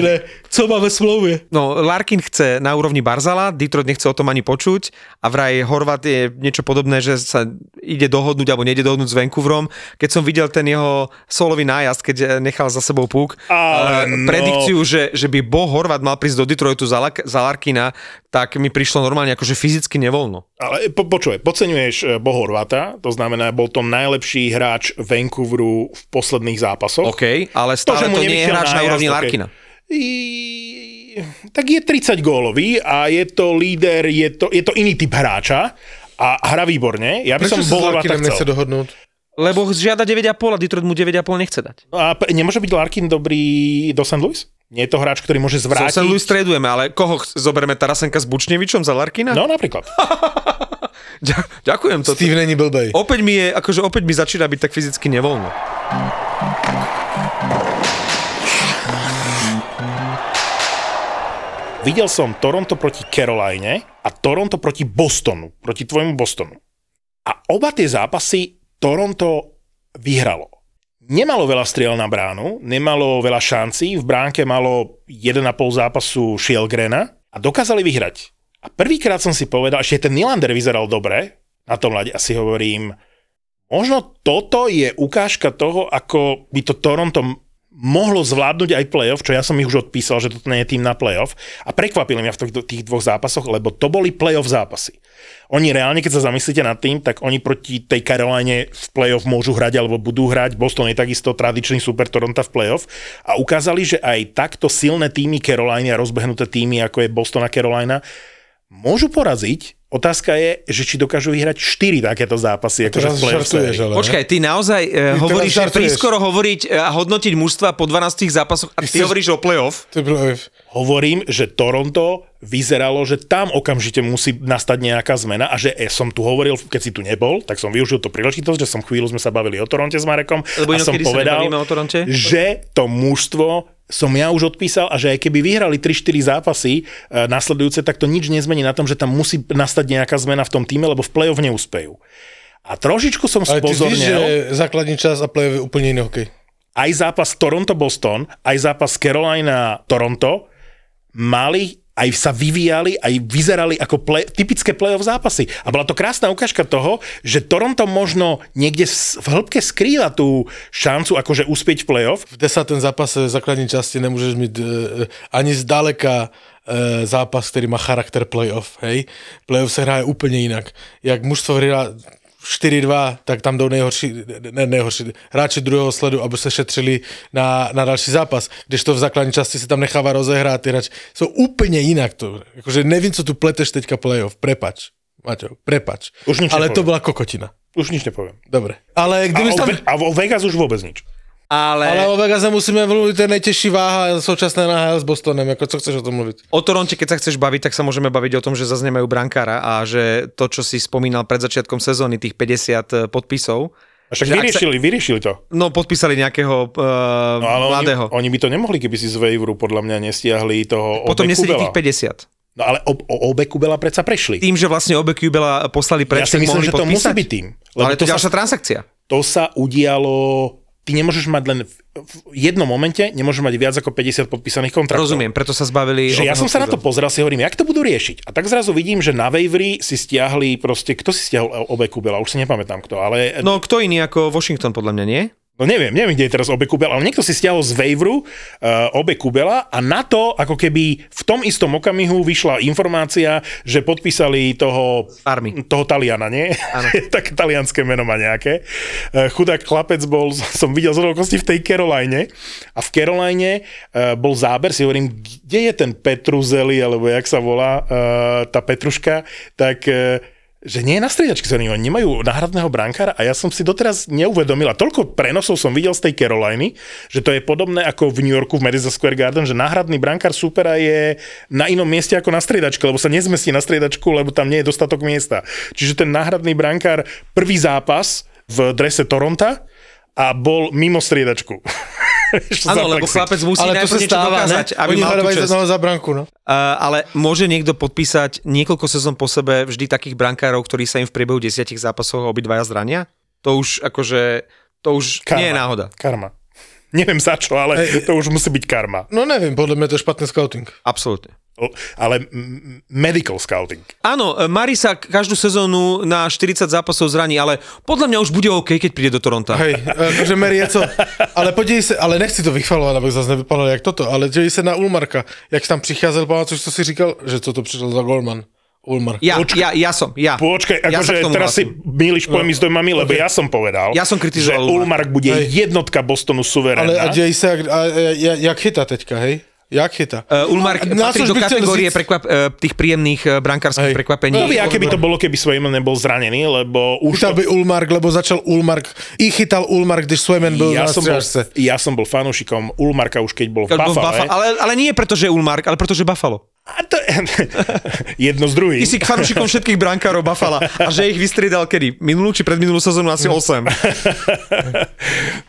ne? Co má ve smlouvě? No, Larkin chce na úrovni Barzala, Detroit nechce o tom ani počuť a vraj Horvat je niečo podobné, že sa ide dohodnúť alebo nejde dohodnúť s Vancouverom. Keď som videl ten jeho solový nájazd, keď eh, nechal za sebou púk, Ale eh, no. predikciu, že, že by Bo Horvat mal prísť do Detroitu za, za Larkina, tak mi prišlo normálne akože fyzicky nevoľno. Ale po, počuj, podceňuješ e, Bohorvata, to znamená, bol to najlepší hráč Vancouveru v posledných zápasoch. OK, ale stále mu to, nie je hráč na nájazd, úrovni OK. Larkina. I, tak je 30 gólový a je to líder, je to, je to iný typ hráča a hra výborne. Ja by Prečo som sa s nechce dohodnúť? Lebo žiada 9,5 a Detroit mu 9,5 nechce dať. No a p- nemôže byť Larkin dobrý do St. Louis? Nie je to hráč, ktorý môže So zvrátiť? St. Louis tradujeme, ale koho ch- zoberieme Tarasenka s Bučnevičom za Larkina? No napríklad. Ďa- Ďakujem to. Steve není blbej. Opäť mi je, akože opäť mi začína byť tak fyzicky nevoľno. Videl som Toronto proti Caroline a Toronto proti Bostonu, proti tvojmu Bostonu. A oba tie zápasy Toronto vyhralo. Nemalo veľa striel na bránu, nemalo veľa šancí, v bránke malo 1,5 zápasu Shielgrena a dokázali vyhrať. A prvýkrát som si povedal, ešte ten Nylander vyzeral dobre na tom ľade a si hovorím, možno toto je ukážka toho, ako by to Toronto mohlo zvládnuť aj playoff, čo ja som ich už odpísal, že toto nie je tým na playoff. A prekvapili mňa v tých, dvoch zápasoch, lebo to boli playoff zápasy. Oni reálne, keď sa zamyslíte nad tým, tak oni proti tej Caroline v playoff môžu hrať alebo budú hrať. Boston je takisto tradičný super Toronto v playoff. A ukázali, že aj takto silné týmy Caroliny a rozbehnuté týmy, ako je Boston a Carolina, môžu poraziť Otázka je, že či dokážu vyhrať 4 takéto zápasy. Akože Teraz žartuješ, ale? Počkaj, ty naozaj uh, hovoríš, že prískoro hovoriť a hodnotiť mužstva po 12 zápasoch a ty chceš- hovoríš o playoff? To playoff. Hovorím, že Toronto vyzeralo, že tam okamžite musí nastať nejaká zmena a že e, som tu hovoril, keď si tu nebol, tak som využil tú príležitosť, že som chvíľu sme sa bavili o Toronte s Marekom Lebo a som povedal, že to mužstvo som ja už odpísal a že aj keby vyhrali 3-4 zápasy e, nasledujúce, tak to nič nezmení na tom, že tam musí nastať nejaká zmena v tom týme, lebo v play-off neúspejú. A trošičku som Ale ty víš, že spozornil základní čas a playoff je úplne iný hokej. aj zápas Toronto-Boston, aj zápas Carolina-Toronto mali aj sa vyvíjali, aj vyzerali ako play, typické playoff zápasy. A bola to krásna ukážka toho, že Toronto možno niekde v hĺbke skrýva tú šancu akože uspieť v playoff. V desátém zápase základní časti nemôžeš mít e, ani zdaleka e, zápas, ktorý má charakter playoff, hej. Playoff sa hraje úplne inak. Jak mužstvo hrá 4-2, tak tam jdou nejhorší, ne nejhorší, hráči druhého sledu, aby se šetřili na, na další zápas. Když to v základní časti se tam nechává rozehrát, ty hráči jsou úplně jinak. To, akože nevím, co tu pleteš teďka playoff, prepač. Maťo, prepač. Už nič Ale to nepoviem. bola kokotina. Už nič nepoviem. Dobre. Ale A kdyby o, tam... Ve- a o Vegas už vôbec nič. Ale, Ale o Vegase musíme mluvit, to je nejtěžší váha současné NHL s Bostonem. Jako, co chceš o tom mluvit? o Toronte, keď sa chceš baviť, tak sa môžeme baviť o tom, že zase nemajú brankára a že to, čo si spomínal pred začiatkom sezóny, tých 50 podpisov, A však Že ak sa- vyriešili, vyriešili to. no podpísali nejakého uh, No ale oni, mladého. oni by to nemohli, keby si z Waveru podľa mňa nestiahli toho Potom Kubela. tých 50. No ale o, o Obe Kubela predsa prešli. Tým, že vlastne obe Kubela poslali Ja preč, si tak myslím, mohli že to musí podpísať. byť tým. Ale to je sa ďalšia transakcia. to sa udialo, ty nemôžeš mať len v, jednom momente, nemôžeš mať viac ako 50 podpísaných kontraktov. Rozumiem, preto sa zbavili... Že ja som sa na to pozrel, si hovorím, jak to budú riešiť. A tak zrazu vidím, že na Wavery si stiahli proste, kto si stiahol obe Kubela, už si nepamätám kto, ale. No kto iný ako Washington, podľa mňa, nie? No neviem, neviem, kde je teraz obe Kubela, ale niekto si stiahol z Waveru uh, obe Kubela a na to, ako keby v tom istom okamihu vyšla informácia, že podpísali toho, Army. toho Taliana, nie? tak talianské meno má nejaké. Eh, Chudák chlapec bol, som videl z okolností v tej Caroline a v Caroline eh, bol záber, si hovorím, kde je ten Petruzeli, alebo jak sa volá eh, tá Petruška, tak eh, že nie je na striedačke, oni oni nemajú náhradného brankára a ja som si doteraz neuvedomil a toľko prenosov som videl z tej Caroliny, že to je podobné ako v New Yorku v Madison Square Garden, že náhradný brankár supera je na inom mieste ako na striedačke, lebo sa nezmestí na striedačku, lebo tam nie je dostatok miesta. Čiže ten náhradný brankár prvý zápas v drese Toronta a bol mimo striedačku. Áno, lebo chlapec musí Ale to najprv sa niečo stáva, dokázať, ne? aby Oni mal tú čest. za branku, no. Uh, ale môže niekto podpísať niekoľko sezón po sebe vždy takých brankárov, ktorí sa im v priebehu desiatich zápasov obidvaja zrania? To už akože, to už Karma. nie je náhoda. Karma. Neviem za čo, ale to už musí byť karma. No nevím, podle mě to je špatný scouting. Absolútne. Ale medical scouting. Áno, e, Mari sa každú sezónu na 40 zápasov zraní, ale podľa mňa už bude OK, keď príde do Toronta. Hej, akože Mary je co, ale podívej se, ale nechci to vychvalovat, abych zase nevypadal jak toto, ale dívej se na Ulmarka, jak tam přicházel, pamatuješ, co si říkal, že co to přišel za golman, Ulmar. Ja, ja, ja som, ja. Počkaj, Ja sa akože tomu teraz si míliš pojmy s dojmami, lebo ja som povedal, Ja som kritizoval že. Ulmark bude Hej. jednotka Bostonu Ale suverénna. a dívej se, jak, a, a, jak chytá teďka, hej? Jak chytá? Uh, Ulmark Na patrí do kategórie říct- prekvap, uh, tých príjemných uh, brankárskych Hej. prekvapení. No aké by to bolo, keby Swayman nebol zranený, lebo už Chytal to... by Ulmark, lebo začal Ulmark, i chytal Ulmark, když Swayman byl Ja na som, bol, ja som bol fanúšikom Ulmarka už keď bol v bol Buffalo. Buffalo, ale, ale nie preto, že Ulmark, ale preto, že Buffalo. A to je jedno z druhým. Ty si k fanúšikom všetkých brankárov Buffalo a že ich vystriedal kedy? Minulú či predminulú sezónu asi 8.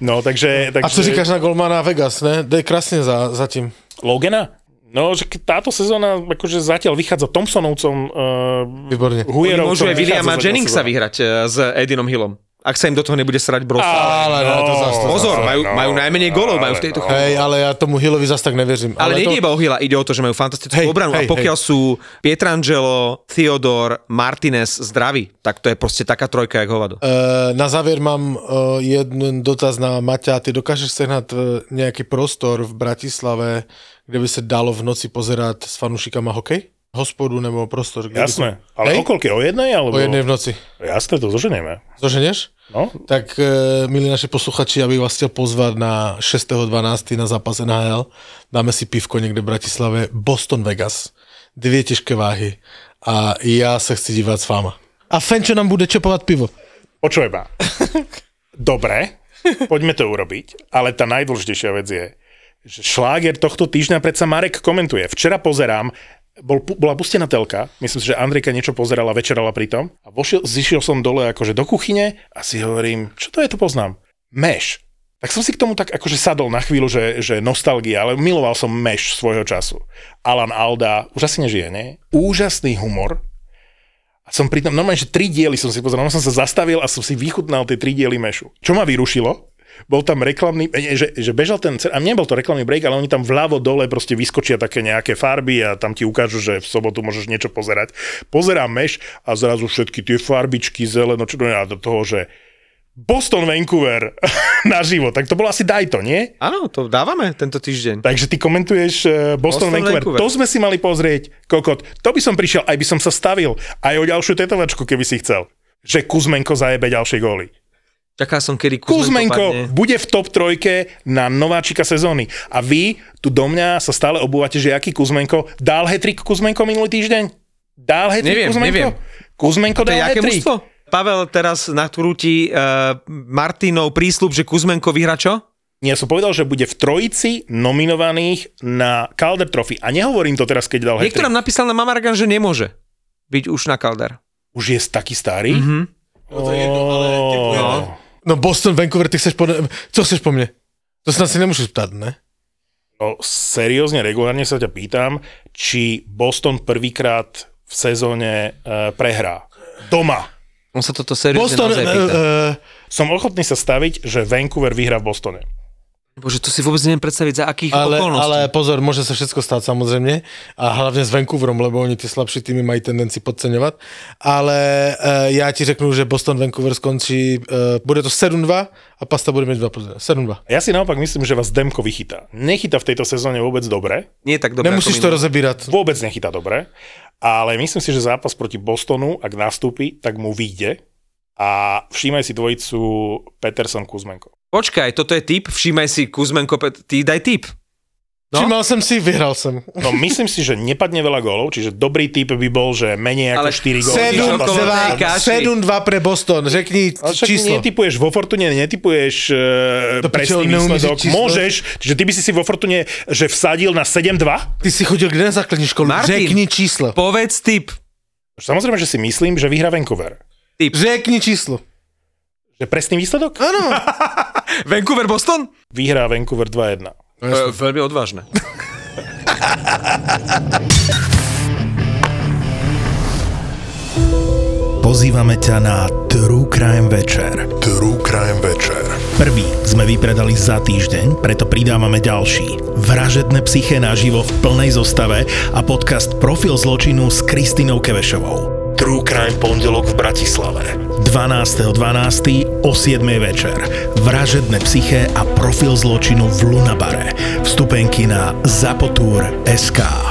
No, takže... takže A co říkáš na golmana Vegas, ne? Dej krásně za, za tím. Logana? No, že táto sezóna akože zatiaľ vychádza Thompsonovcom, uh, Výborne. Oni Hujerovcom. môžu aj Williama zatiaľ Jenningsa sezóna. vyhrať eh, s Edinom Hillom. Ak sa im do toho nebude srať Brosa. Ale no, to zase, to Pozor, zase. majú, majú najmenej golov, majú v tejto chvíli. Hej, ale ja tomu Hillovi zase tak neverím. Ale, to... nejde iba o Hila, ide o to, že majú fantastickú Hej, obranu a hej, pokiaľ sú Pietrangelo, Theodor, Martinez zdraví, tak to je proste taká trojka, jak hovado. Uh, na záver mám uh, jeden dotaz na Maťa. Ty dokážeš sehnať uh, nejaký prostor v Bratislave, kde by sa dalo v noci pozerať s fanúšikama hokej? Hospodu nebo prostor? Kde Jasné. to- Ale Hej? o koľke? O jednej? Alebo... O jednej v noci. Jasné, to zoženieme. Zoženieš? No, Tak, e, milí naši posluchači, ja bych vás chtěl pozvat na 6.12. na zápas NHL. Dáme si pivko někde v Bratislave. Boston Vegas. Dvě těžké váhy. A já se chci dívat s váma. A Fenčo nám bude čepovat pivo. počuj ma. Dobre, poďme to urobiť, ale tá najdôležitejšia vec je, že šláger tohto týždňa predsa Marek komentuje. Včera pozerám, bol, bola pustená telka, myslím si, že Andrejka niečo pozerala, večerala pri tom a vošiel, zišiel som dole akože do kuchyne a si hovorím, čo to je, to poznám. Meš. Tak som si k tomu tak akože sadol na chvíľu, že, že nostalgia, ale miloval som Meš svojho času. Alan Alda, už asi nežije, nie? Úžasný humor, a som pri tom, normálne, že tri diely som si pozeral, som sa zastavil a som si vychutnal tie tri diely mešu. Čo ma vyrušilo? Bol tam reklamný, e, že, že bežal ten, a nebol to reklamný break, ale oni tam vľavo dole proste vyskočia také nejaké farby a tam ti ukážu, že v sobotu môžeš niečo pozerať. Pozerám meš a zrazu všetky tie farbičky, zeleno, čo a do toho, že Boston, Vancouver naživo, tak to bolo asi Dajto, nie? Áno, to dávame tento týždeň. Takže ty komentuješ eh, Boston, Boston, Vancouver. Vancouver. To sme si mali pozrieť, kokot. To by som prišiel, aj by som sa stavil. Aj o ďalšiu tetovačku, keby si chcel. Že Kuzmenko zajebe ďalšie góly. Čaká som, kedy Kuzmenko Kuzmenko padne. bude v top trojke na nováčika sezóny. A vy tu do mňa sa stále obúvate, že aký Kuzmenko dal hetrik Kuzmenko minulý týždeň? Dal hetrik Neviem, Kuzmenko? neviem. Kuzmenko dal hetrik. Pavel teraz nakrúti uh, Martinov prísľub, že Kuzmenko vyhra čo? Ja som povedal, že bude v trojici nominovaných na Calder Trophy. A nehovorím to teraz, keď dal Niekto hetrik. nám napísal na Mamargan, že nemôže byť už na Calder. Už je taký starý? Mhm. No to je jedno, ale typujeme. No Boston, Vancouver, ty chceš po... Co chceš po mne? To snad si nemůžeš ptát, ne? No, seriózne, regulárne sa ťa pýtam, či Boston prvýkrát v sezóne e, prehrá. Doma. On sa toto seriózne Boston, naozaj uh, pýta. uh, Som ochotný sa staviť, že Vancouver vyhrá v Bostone. Bože, to si vôbec neviem predstaviť, za akých ale, okolností. ale pozor, môže sa všetko stať samozrejme a hlavne s Vancouverom, lebo oni tie slabší týmy mají tendenci podceňovať. Ale uh, já ti řeknu, že Boston Vancouver skončí, uh, bude to 7-2 a Pasta bude mať 2 pozor. 7-2. Ja si naopak myslím, že vás Demko vychytá. Nechytá v tejto sezóne vôbec dobre. Nie tak dobre Nemusíš to rozebírať. Vôbec nechytá dobre. Ale myslím si, že zápas proti Bostonu, ak nastúpi, tak mu vyjde. A všímaj si dvojicu Peterson-Kuzmenko. Počkaj, toto je typ, všímaj si Kuzmenko, ty daj typ. No? Všimmal jsem si, vyhral jsem. No myslím si, že nepadne veľa gólov, čiže dobrý typ by bol, že menej ako Ale 4 góly. sedm, Zápas- okolo tej kaši. 7-2 pre Boston, řekni Ale však číslo. netypuješ vo Fortune, netypuješ uh, To presný výsledok. Môžeš, čiže ty by si si vo Fortune, že vsadil na 7-2? Ty si chodil kde na základní školu? Martin. Řekni číslo. Povedz typ. Samozrejme, že si myslím, že vyhrá Vancouver. Řekni číslo. Že presný výsledok? Áno. Vancouver, Boston? Vyhrá Vancouver 2-1. E, veľmi odvážne. Pozývame ťa na True Crime Večer. True Crime Večer. Prvý sme vypredali za týždeň, preto pridávame ďalší. Vražedné psyché naživo v plnej zostave a podcast Profil zločinu s Kristinou Kevešovou. True Crime pondelok v Bratislave. 12.12. o 7. večer. Vražedné psyché a profil zločinu v Lunabare. Vstupenky na zapotur.sk.